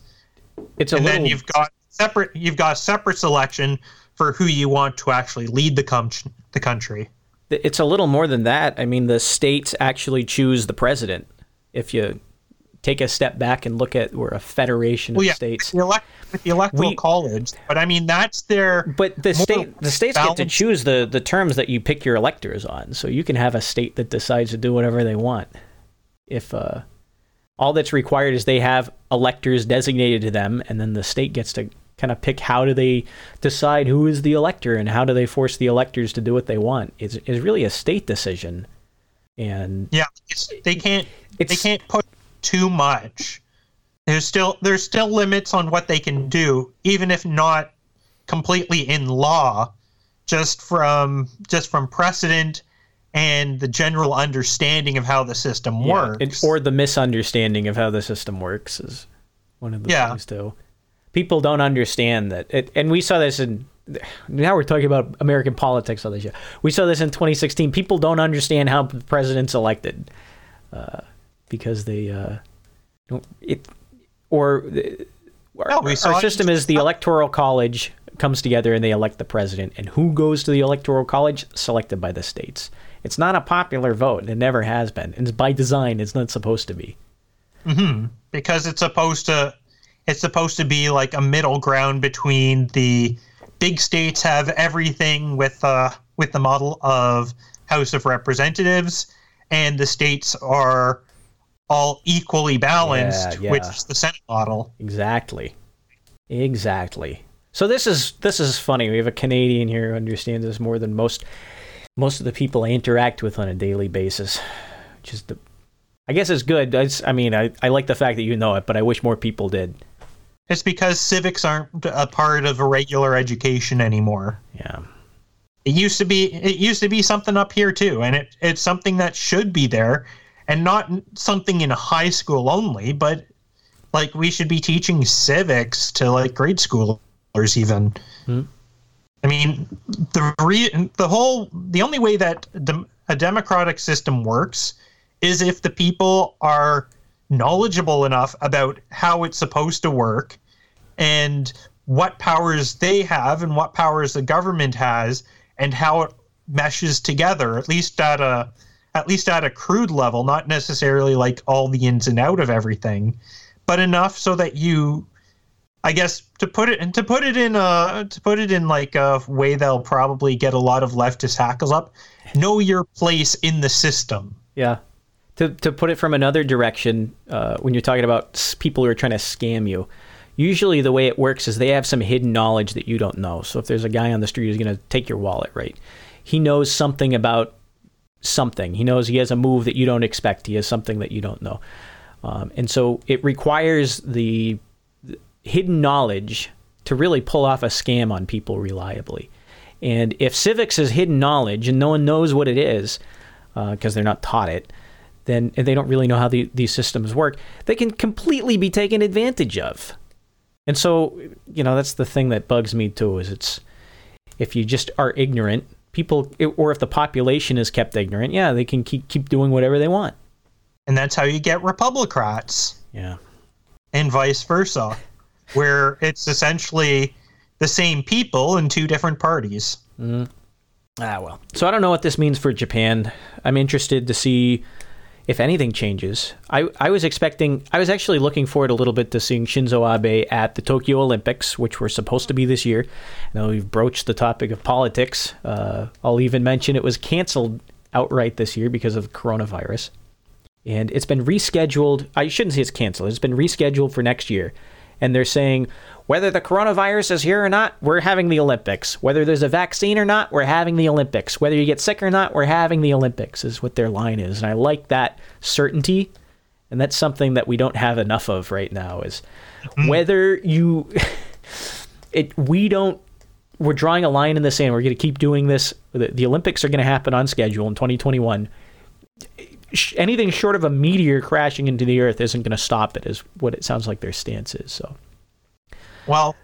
a
and
little
then you've got separate you've got a separate selection for who you want to actually lead the com- the country.
it's a little more than that. I mean, the states actually choose the president. If you take a step back and look at we're a federation of
Well, yeah,
states.
the, elect- with the electoral
We-
college, but I mean that's their
But the state, the states get to choose the the terms that you pick your electors on. So you can have a state that decides to do whatever they want. If uh, all that's required is they have electors designated to them, and then the state gets to kind of pick how do they decide who is the elector and how do they force the electors to do what they want. It's, it's really a state decision, and
Yeah, it's, they can't they can't put too much. There's still there's still limits on what they can do, even if not completely in law, just from just from precedent and the general understanding of how the system
Yeah,
works.
it- or the misunderstanding of how the system works is one of the
Yeah.
things too. People don't understand that, it, and we saw this in. Now we're talking about American politics on the show. We saw this in 2016. People don't understand how the president's elected uh, because they uh, don't it or our,
No,
our system is the electoral college comes together and they elect the president, and who goes to the electoral college? Selected by the states. It's not a popular vote. and It never has been. And by design. It's not supposed to be.
because it's supposed to it's supposed to be like a middle ground between the big states have everything with uh with the model of House of Representatives and the states are all equally balanced
Yeah, yeah.
which is the Senate model.
Exactly. Exactly. So this is this is funny. We have a Canadian here who understands this more than most most of the people I interact with on a daily basis. Which is the I guess it's good. I mean, I, I like the fact that you know it, but I wish more people did.
It's because civics aren't a part of a regular education anymore.
Yeah.
It used to be it used to be something up here too, and it, it's something that should be there, and not something in high school only, but like we should be teaching civics to like grade schoolers even. Hmm. I mean, the re- the whole the only way that a democratic system works is if the people are knowledgeable enough about how it's supposed to work and what powers they have and what powers the government has and how it meshes together at least at a at least at a crude level not necessarily like all the ins and out of everything but enough so that you I guess to put it and to put it in a to put it in like a way that'll probably get a lot of leftist hackles up. Know your place in the system.
Yeah. To to put it from another direction, uh, when you're talking about people who are trying to scam you, usually the way it works is they have some hidden knowledge that you don't know. So if there's a guy on the street who's going to take your wallet, right? He knows something about something. He knows he has a move that you don't expect. He has something that you don't know. Um, and so it requires the hidden knowledge to really pull off a scam on people reliably. And if civics is hidden knowledge and no one knows what it is uh, because they're not taught it, then and they don't really know how the, these systems work, they can completely be taken advantage of. And so, you know, that's the thing that bugs me too. Is it's if you just are ignorant, people, or if the population is kept ignorant, yeah, they can keep keep doing whatever they want.
And that's how you get Republicrats
Yeah.
and vice versa, where it's essentially the same people in two different parties.
Ah, well. So I don't know what this means for Japan. I'm interested to see if anything changes. I, I was expecting, I was actually looking forward a little bit to seeing Shinzo Abe at the Tokyo Olympics, which were supposed to be this year. Now we've broached the topic of politics. Uh, I'll even mention it was canceled outright this year because of coronavirus. And it's been rescheduled. I shouldn't say it's canceled. It's been rescheduled for next year. And they're saying whether the coronavirus is here or not, we're having the Olympics. Whether there's a vaccine or not, we're having the Olympics. Whether you get sick or not, we're having the Olympics, is what their line is. And I like that certainty. And that's something that we don't have enough of right now is hmm. whether you [LAUGHS] it we don't we're drawing a line in the sand. We're going to keep doing this. The, the Olympics are going to happen on schedule in 2021 sh- anything short of a meteor crashing into the earth isn't going to stop it is what it sounds like their stance is so
Well,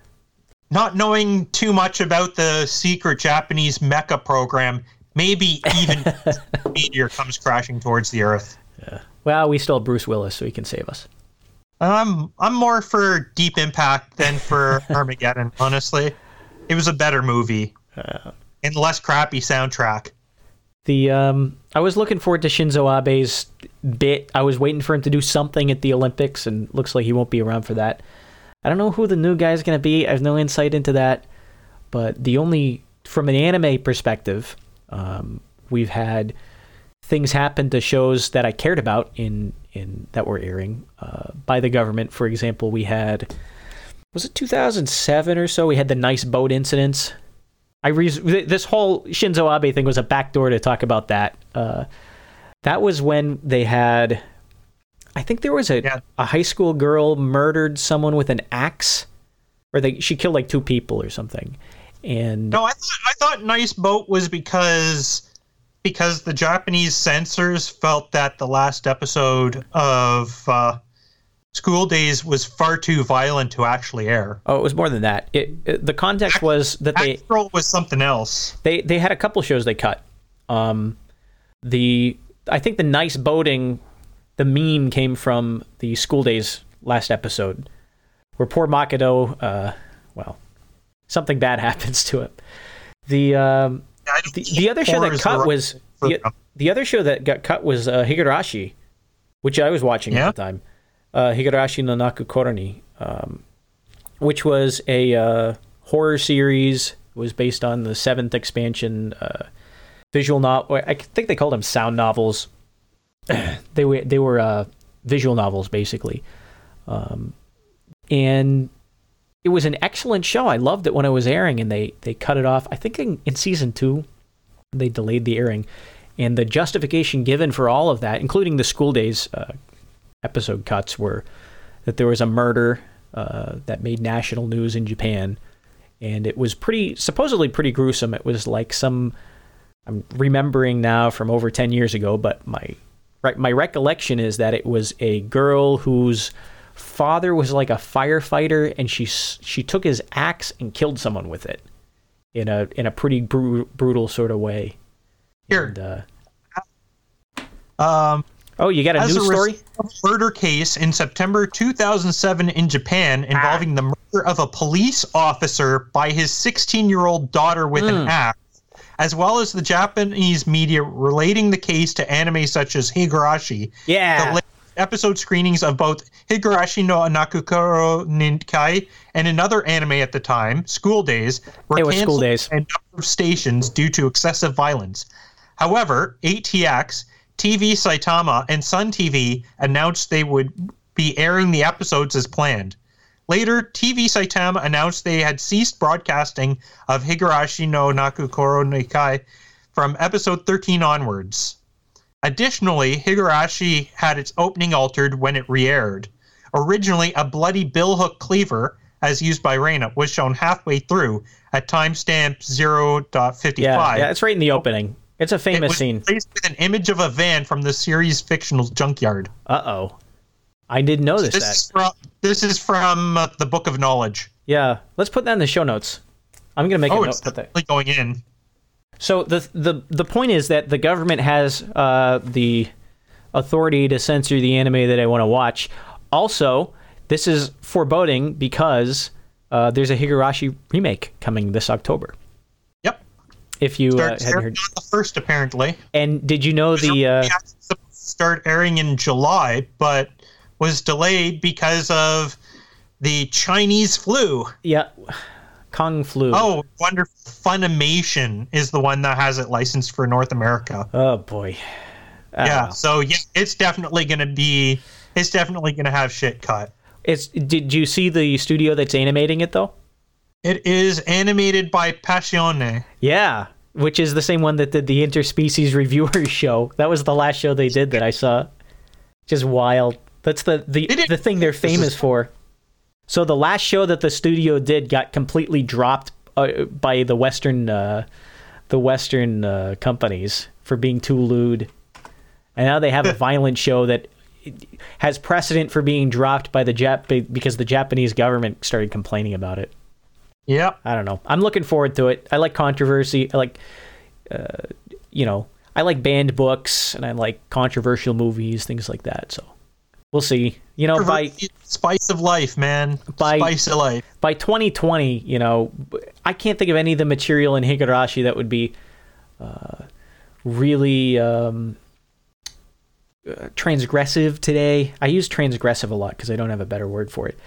not knowing too much about the secret Japanese mecha program, maybe even [LAUGHS] a meteor comes crashing towards the Earth.
well we still have bruce willis so he can save us
I'm I'm more for Deep Impact than for [LAUGHS] Armageddon. Honestly, it was a better movie and less crappy soundtrack.
The um i was looking forward to shinzo abe's bit i was waiting for him to do something at the olympics and looks like he won't be around for that i don't know who the new guy is going to be i have no insight into that but the only from an anime perspective um, we've had things happen to shows that I cared about in in that were airing uh, by the government. For example, we had was it 2007 or so? We had the nice boat incidents. I re- this whole Shinzo Abe thing was a backdoor to talk about that. Uh, that was when they had, I think there was a
Yeah.
a high school girl murdered someone with an axe, or they she killed like two people or something, and
No, I thought I thought Nice Boat was because because the Japanese censors felt that the last episode of uh, School Days was far too violent to actually air.
oh, it was more than that. It, it the context was that they
Astral was something else.
they they had a couple shows they cut. Um, the I think the nice boating, the meme came from the School Days last episode, where poor Makoto, uh, well, something bad [LAUGHS] happens to him. The um, the, the other show that cut was the, the other show that got cut was uh, Higurashi, which I was watching
Yeah?
at the time. Uh, Higurashi no Naku Koro ni, um, which was a uh, horror series. It was based on the seventh expansion uh, visual novel. I think they called them sound novels. [CLEARS THROAT] they were they were uh, visual novels basically, um, and it was an excellent show. I loved it when it was airing, and they they cut it off. I think in, in season two, they delayed the airing, and the justification given for all of that, including the school days uh, episode cuts, were that there was a murder uh, that made national news in Japan, and it was pretty supposedly pretty gruesome. It was like some I'm remembering now from over ten years ago, but my right my recollection is that it was a girl whose father was like a firefighter, and she she took his axe and killed someone with it in a in a pretty bru- brutal sort of way.
Here,
And, uh,
Um,
Oh, you got a
as
news
a
story?
a murder case in September 2007 in Japan involving the murder of a police officer by his 16 year old daughter with
Hmm.
an axe, as well as the Japanese media relating the case to anime such as Higurashi.
Yeah.
The episode screenings of both Higurashi no Naku Koro ni Kai and another anime at the time, School Days, were
It
canceled
Days.
a number of stations due to excessive violence. However, AT-X, TV Saitama, and Sun TV announced they would be airing the episodes as planned. Later, TV Saitama announced they had ceased broadcasting of Higurashi no Naku Koro ni Kai from episode 13 onwards. Additionally, Higurashi had its opening altered when it re-aired. Originally, a bloody billhook cleaver, as used by Rena, was shown halfway through at timestamp 0.55.
Yeah, yeah, it's right in the opening. It's a
it
famous
was
scene.
replaced with an image of a van from the series' fictional junkyard.
Uh oh. I didn't notice
This
that.
is from, this is from uh, the Book of Knowledge.
Yeah, let's put that in the show notes. I'm gonna make
Oh,
a note. Put that.
going in.
So the the the point is that the government has uh, the authority to censor the anime that I want to watch. Also, this is foreboding because uh, there's a Higurashi remake coming this October. If you uh, hadn't heard,
the first, apparently.
and did you know the uh,
It was supposed to start airing in July, but was delayed because of the Chinese flu.
yeah Kung Flu?
Oh, wonderful! Funimation is the one that has it licensed for North America.
Oh, boy. Don't
yeah, so yeah, it's definitely gonna be. It's definitely gonna have shit cut.
It's did you see the studio that's animating it though?
It is animated by Passione.
Yeah, which is the same one that did the interspecies reviewers [LAUGHS] show. That was the last show they did that I saw. Just wild. That's the the, the thing they're famous for. So the last show that the studio did got completely dropped uh, by the western uh, the western uh, companies for being too lewd. And now they have a [LAUGHS] violent show that has precedent for being dropped by the Jap because the Japanese government started complaining about it.
Yep.
I don't know. I'm looking forward to it. I like controversy. I like, uh, you know, I like banned books and I like controversial movies, things like that. So we'll see. You know, by
Spice of life, man.
By-
Spice of life.
by 2020, you know, I can't think of any of the material in Higurashi that would be uh, really um, uh, transgressive today. I use transgressive a lot because I don't have a better word for it.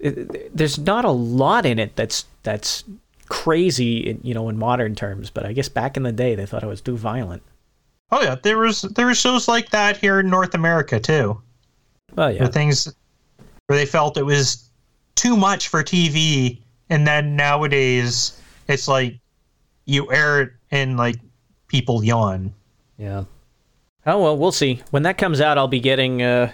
It- There's not a lot in it that's that's crazy, in, you know, in modern terms. But I guess back in the day, they thought it was too violent.
Oh yeah, there was there were shows like that here in North America too.
Oh yeah.
The things where they felt it was too much for TV, and then nowadays it's like you air it and like people yawn.
yeah. Oh well, we'll see. When that comes out, I'll be getting. Uh,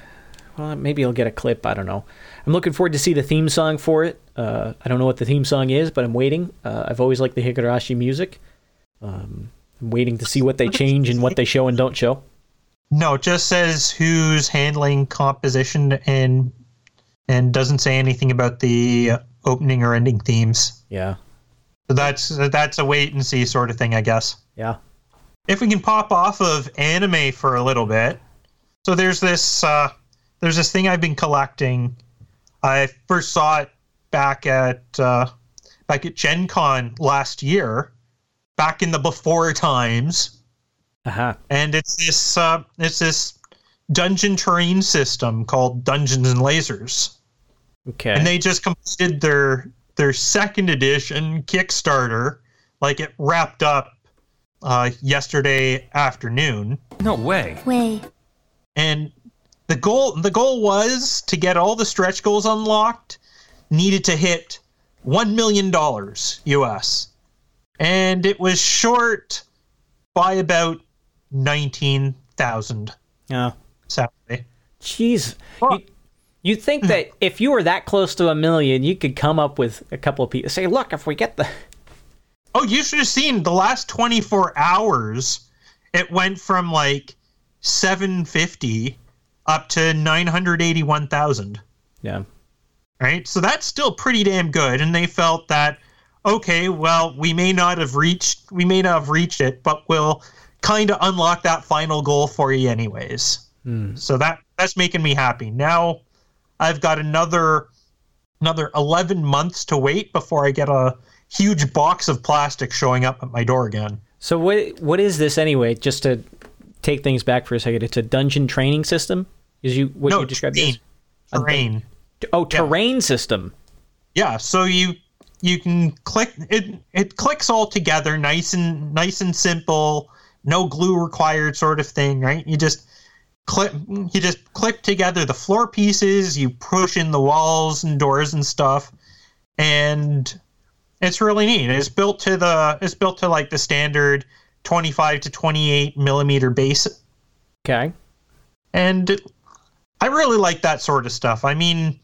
well, maybe I'll get a clip. I don't know. I'm looking forward to see the theme song for it. Uh, I don't know what the theme song is, but I'm waiting. Uh, I've always liked the Higurashi music. Um, I'm waiting to see what they change and what they show and don't show.
No, it just says who's handling composition and and doesn't say anything about the opening or ending themes.
Yeah,
So that's that's a wait and see sort of thing, I guess.
yeah.
if we can pop off of anime for a little bit so there's this uh, there's this thing i've been collecting i first saw it back at uh, back at gen con last year back in the before times
Uh-huh.
and it's this uh, it's this dungeon terrain system called dungeons and lasers
Okay.
and they just completed their their second edition Kickstarter. Like it wrapped up uh, yesterday afternoon,
No way.
Way.
and the goal the goal was to get all the stretch goals unlocked. Needed to hit one million dollars US, and it was short by about nineteen thousand.
yeah.
Sadly.
Jeez. You, you'd think hmm. that if you were that close to a million, you could come up with a couple of people. Say, look, if we get the.
Oh, you should have seen the last 24 hours. It went from like 750 up to 981,000.
Yeah.
Right? So that's still pretty damn good. And they felt that, okay, well, we may not have reached, we may not have reached it, but we'll kind of unlock that final goal for you anyways. Hmm. So that that's making me happy. Now I've got another another 11 months to wait before I get a huge box of plastic showing up at my door again.
So what what is this anyway? Just to take things back for a second, it's a dungeon terrain system. Is you what
no,
you described
terrain.
as?
terrain.
Oh, terrain system.
Yeah, so you you can click it it clicks all together nice and nice and simple, no glue required sort of thing, right? You just clip you just clip together the floor pieces, you push in the walls and doors and stuff, and it's really neat. It's built to the it's built to like the standard 25 to 28 millimeter base
Okay.
and I really like that sort of stuff. I mean,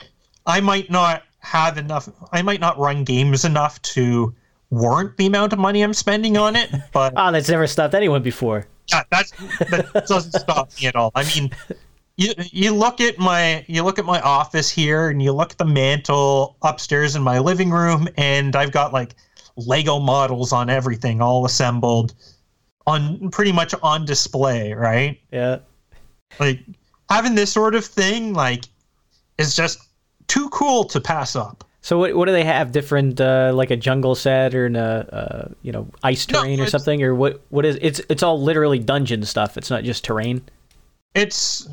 I might not have enough. I might not run games enough to warrant the amount of money I'm spending on it, [LAUGHS] but
Oh, that's never stopped anyone before.
yeah, that's that doesn't stop me at all. I mean, you you look at my you look at my office here, and you look at the mantle upstairs in my living room, and I've got like Lego models on everything, all assembled, on pretty much on display, right?
Yeah.
like having this sort of thing like is just too cool to pass up
So what what do they have? Different uh, like a jungle set or in a uh, you know ice
No,
terrain or something or what what is it's it's all literally dungeon stuff. It's not just terrain.
it's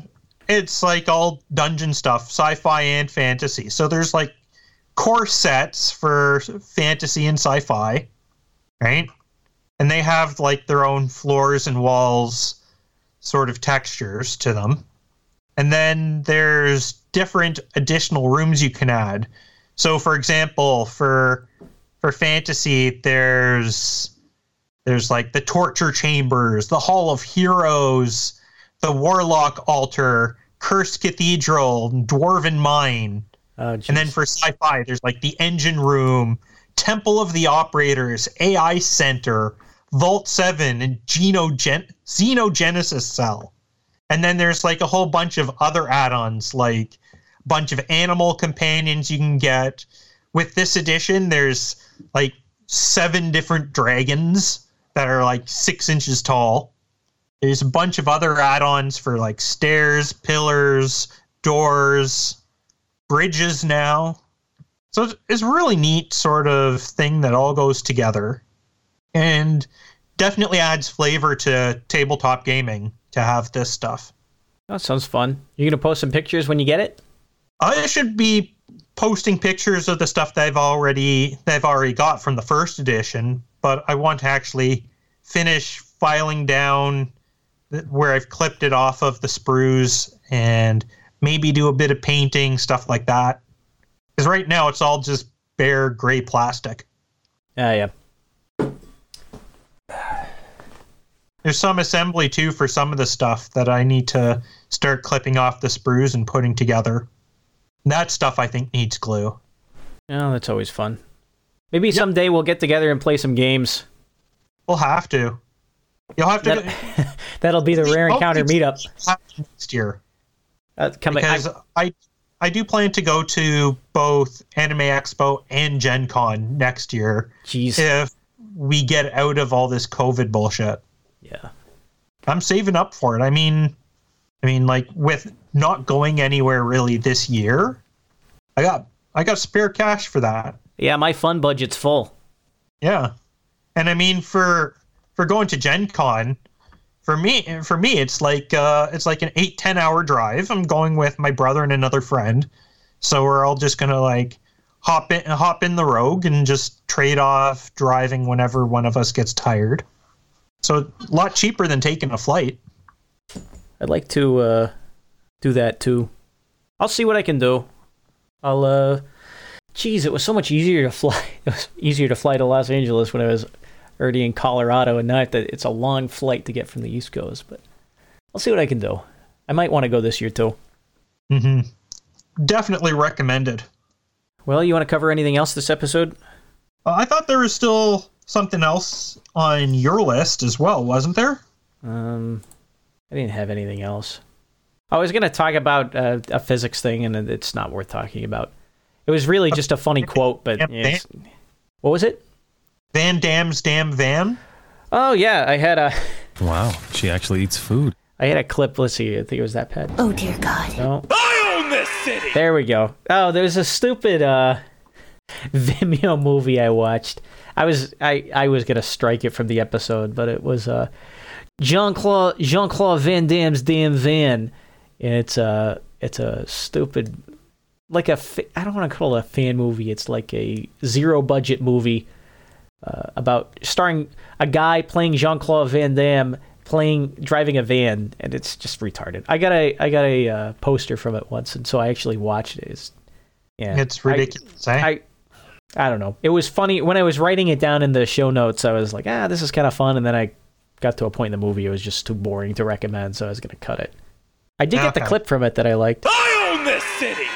it's like all dungeon stuff sci-fi and fantasy so there's like core sets for fantasy and sci-fi right and they have like their own floors and walls sort of textures to them and then there's different additional rooms you can add. So for example for for fantasy there's there's like the torture chambers the hall of heroes the warlock altar cursed cathedral dwarven mine.
Oh,
and then for sci-fi, there's like the engine room, Temple of the Operators, AI Center, Vault Seven, and Genogen- Xenogenesis Cell. And then there's like a whole bunch of other add-ons, like a bunch of animal companions you can get. With this edition, there's like seven different dragons that are like six inches tall. There's a bunch of other add-ons for like stairs, pillars, doors, bridges now. So it's- a really neat sort of thing that all goes together and definitely adds flavor to tabletop gaming to have this stuff.
that sounds fun. You're gonna post some pictures when you get it?
I should be posting pictures of the stuff that I've already that I've already got from the first edition, but I want to actually finish filing down where I've clipped it off of the sprues and maybe do a bit of painting, stuff like that. Because right now it's all just bare gray plastic.
Yeah, yeah.
There's some assembly too for some of the stuff that I need to start clipping off the sprues and putting together. That stuff I think needs glue.
Oh, that's always fun. Maybe someday we'll get together and play some games.
We'll have to. You'll have to.
That, [LAUGHS] that'll be the rare encounter meetup.
next year
Uh, coming.
because
I,
I I do plan to go to both Anime Expo and Gen Con next year
jeez.
if we get out of all this COVID bullshit.
Yeah.
I'm saving up for it. I mean, I mean, like with not going anywhere really this year, I got I got spare cash for that.
Yeah, my fun budget's full.
Yeah, and I mean for for going to Gen Con, for me for me it's like uh, it's like an eight ten hour drive. I'm going with my brother and another friend, so we're all just gonna like hop in hop in the Rogue and just trade off driving whenever one of us gets tired. So a lot cheaper than taking a flight.
I'd like to uh, do that too. I'll see what I can do. I'll uh geez, it was so much easier to [LAUGHS] fly it was easier to fly to Los Angeles when I was already in Colorado and not that it's a long flight to get from the East Coast, but I'll see what I can do. I might want to go this year too.
Mm-hmm. Definitely recommended.
Well, you want to cover anything else this episode?
Uh, I thought there was still something else on your list as well, wasn't there?
Um, I didn't have anything else. I was going to talk about uh, a physics thing, and it's not worth talking about. It was really just a funny quote, but
Damn
it's, what was it?
Van Damme's damn van.
Oh yeah, I had a [LAUGHS]
Wow, she actually eats food.
I had a clip. Let's see. I think it was that pet.
Oh dear God.
No. I own this city. There we go. Oh, there's a stupid uh, [LAUGHS] Vimeo movie I watched. I was I, I was gonna strike it from the episode, but it was uh, Jean Claude Jean Claude Van Damme's damn van, and it's a it's a stupid like a I don't want to call it a fan movie. It's like a zero budget movie uh, about starring a guy playing Jean Claude Van Damme playing driving a van, and it's just retarded. I got a I got a uh, poster from it once, and so I actually watched it. It's, yeah,
It's ridiculous. eh?
I, I I don't know. It was funny when I was writing it down in the show notes. I was like, ah, this is kind of fun, and then I got to a point in the movie it was just too boring to recommend, so I was gonna cut it. I did get the clip from it that I liked.
I own this city.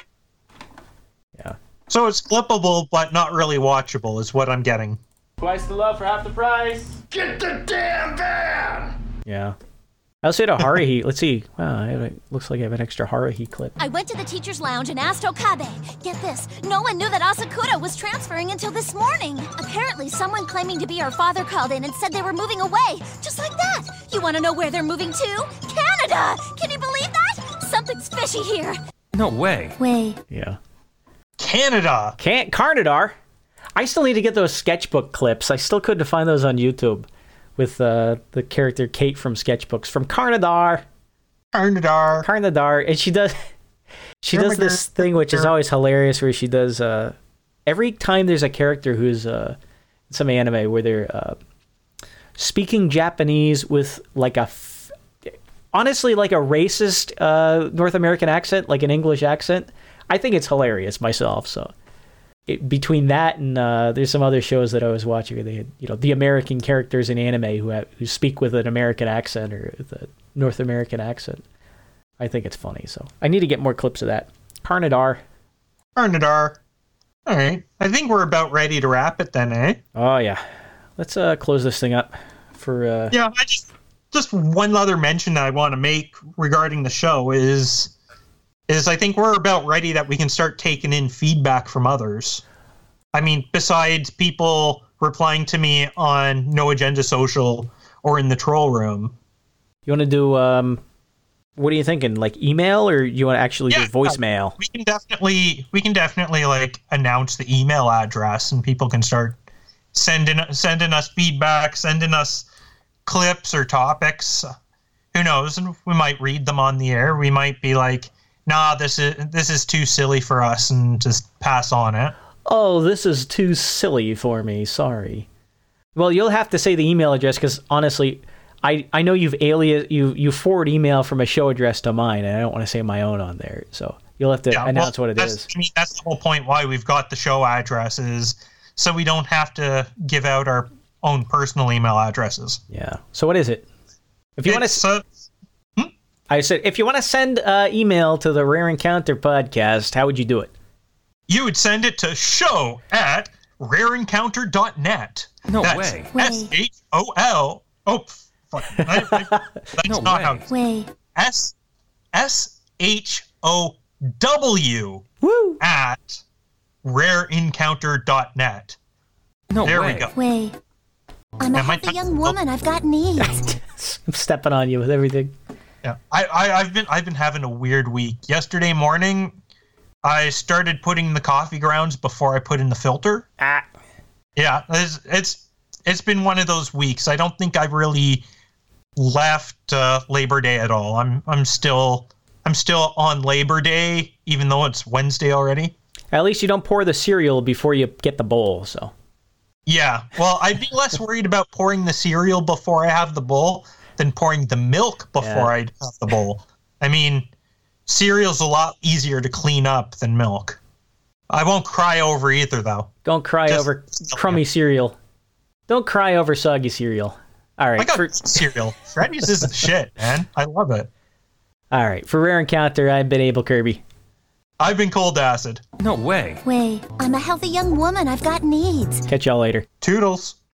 Yeah.
so it's clippable, but not really watchable, is what I'm getting.
Twice the love for half the price.
Get the damn van.
Yeah. I also had a Haruhi. [LAUGHS] Let's see. Wow, I have a, looks like I have an extra Haruhi clip.
I went to the teacher's lounge and asked Okabe. Get this, no one knew that Asakura was transferring until this morning. Apparently, someone claiming to be her father called in and said they were moving away. Just like that. You want to know where they're moving to? Canada! Can you believe that? Something's fishy here.
No way.
Way.
Yeah.
Canada.
Can't Carnadar. I still need to get those sketchbook clips. I still couldn't find those on YouTube with uh, the character Kate from sketchbooks from Carnadar.
Canada.
Carnadar, and she does [LAUGHS] she does this thing which is always hilarious, where she does uh, every time there's a character who's uh, some anime where they're uh, speaking Japanese with like a f- honestly like a racist uh, North American accent, like an English accent. I think it's hilarious myself. So it, between that and uh, there's some other shows that I was watching they had you know the American characters in anime who have, who speak with an American accent or the North American accent. I think it's funny. So I need to get more clips of that. Carnadar.
Canada. All right. I think we're about ready to wrap it then, eh?
Oh yeah. Let's uh close this thing up for uh
Yeah, I just just one other mention that I want to make regarding the show is is I think we're about ready that we can start taking in feedback from others. I mean, besides people replying to me on No Agenda Social or in the troll room.
you want to do um what are you thinking? Like email or you want to actually
Yeah,
do voicemail?
We can definitely we can definitely like announce the email address and people can start sending sending us feedback, sending us clips or topics. Who knows? And we might read them on the air. We might be like, "Nah, this is this is too silly for us," and just pass on it.
Oh, this is too silly for me. Sorry. Well, you'll have to say the email address because honestly, I, I know you've alias you you forward email from a show address to mine, and I don't want to say my own on there. So you'll have to
Yeah,
announce
well,
what it
that's,
is.
I mean, that's the whole point why we've got the show addresses, so we don't have to give out our own personal email addresses.
Yeah. So what is it? If you want to,
uh,
I said if you want to send uh, email to the Rare Encounter podcast, how would you do it?
you would send it to show at rareencounter.net.
No
That's
way.
S H O L. Oh, fuck. I- I- that's [LAUGHS]
No
not
way.
how.
Way.
S S H O W
Woo!
at rareencounter.net.
No
There
way.
we go.
Way. I'm a
Yeah, my
healthy
tongue-
young woman. I've got needs. [LAUGHS]
I'm stepping on you with everything.
Yeah, I, I I've been I've been having a weird week. Yesterday morning, I started putting the coffee grounds before I put in the filter.
Ah.
Yeah, it's it's it's been one of those weeks. I don't think I've really left uh, Labor Day at all. I'm I'm still I'm still on Labor Day, even though it's Wednesday already.
At least you don't pour the cereal before you get the bowl. So
Yeah, well, I'd be less worried about pouring the cereal before I have the bowl than pouring the milk before
Yeah.
I have the bowl. I mean, cereal's a lot easier to clean up than milk. I won't cry over either, though.
don't cry
Just-
over crummy cereal. Don't cry over soggy cereal. All right.
I got
for-
cereal. Freddy's is the [LAUGHS] shit, man. I love it.
all right. For Rare Encounter, I've been Abel Kirby.
I've been cold acid.
No way.
Way. I'm a healthy young woman. I've got needs.
Catch y'all later.
Toodles.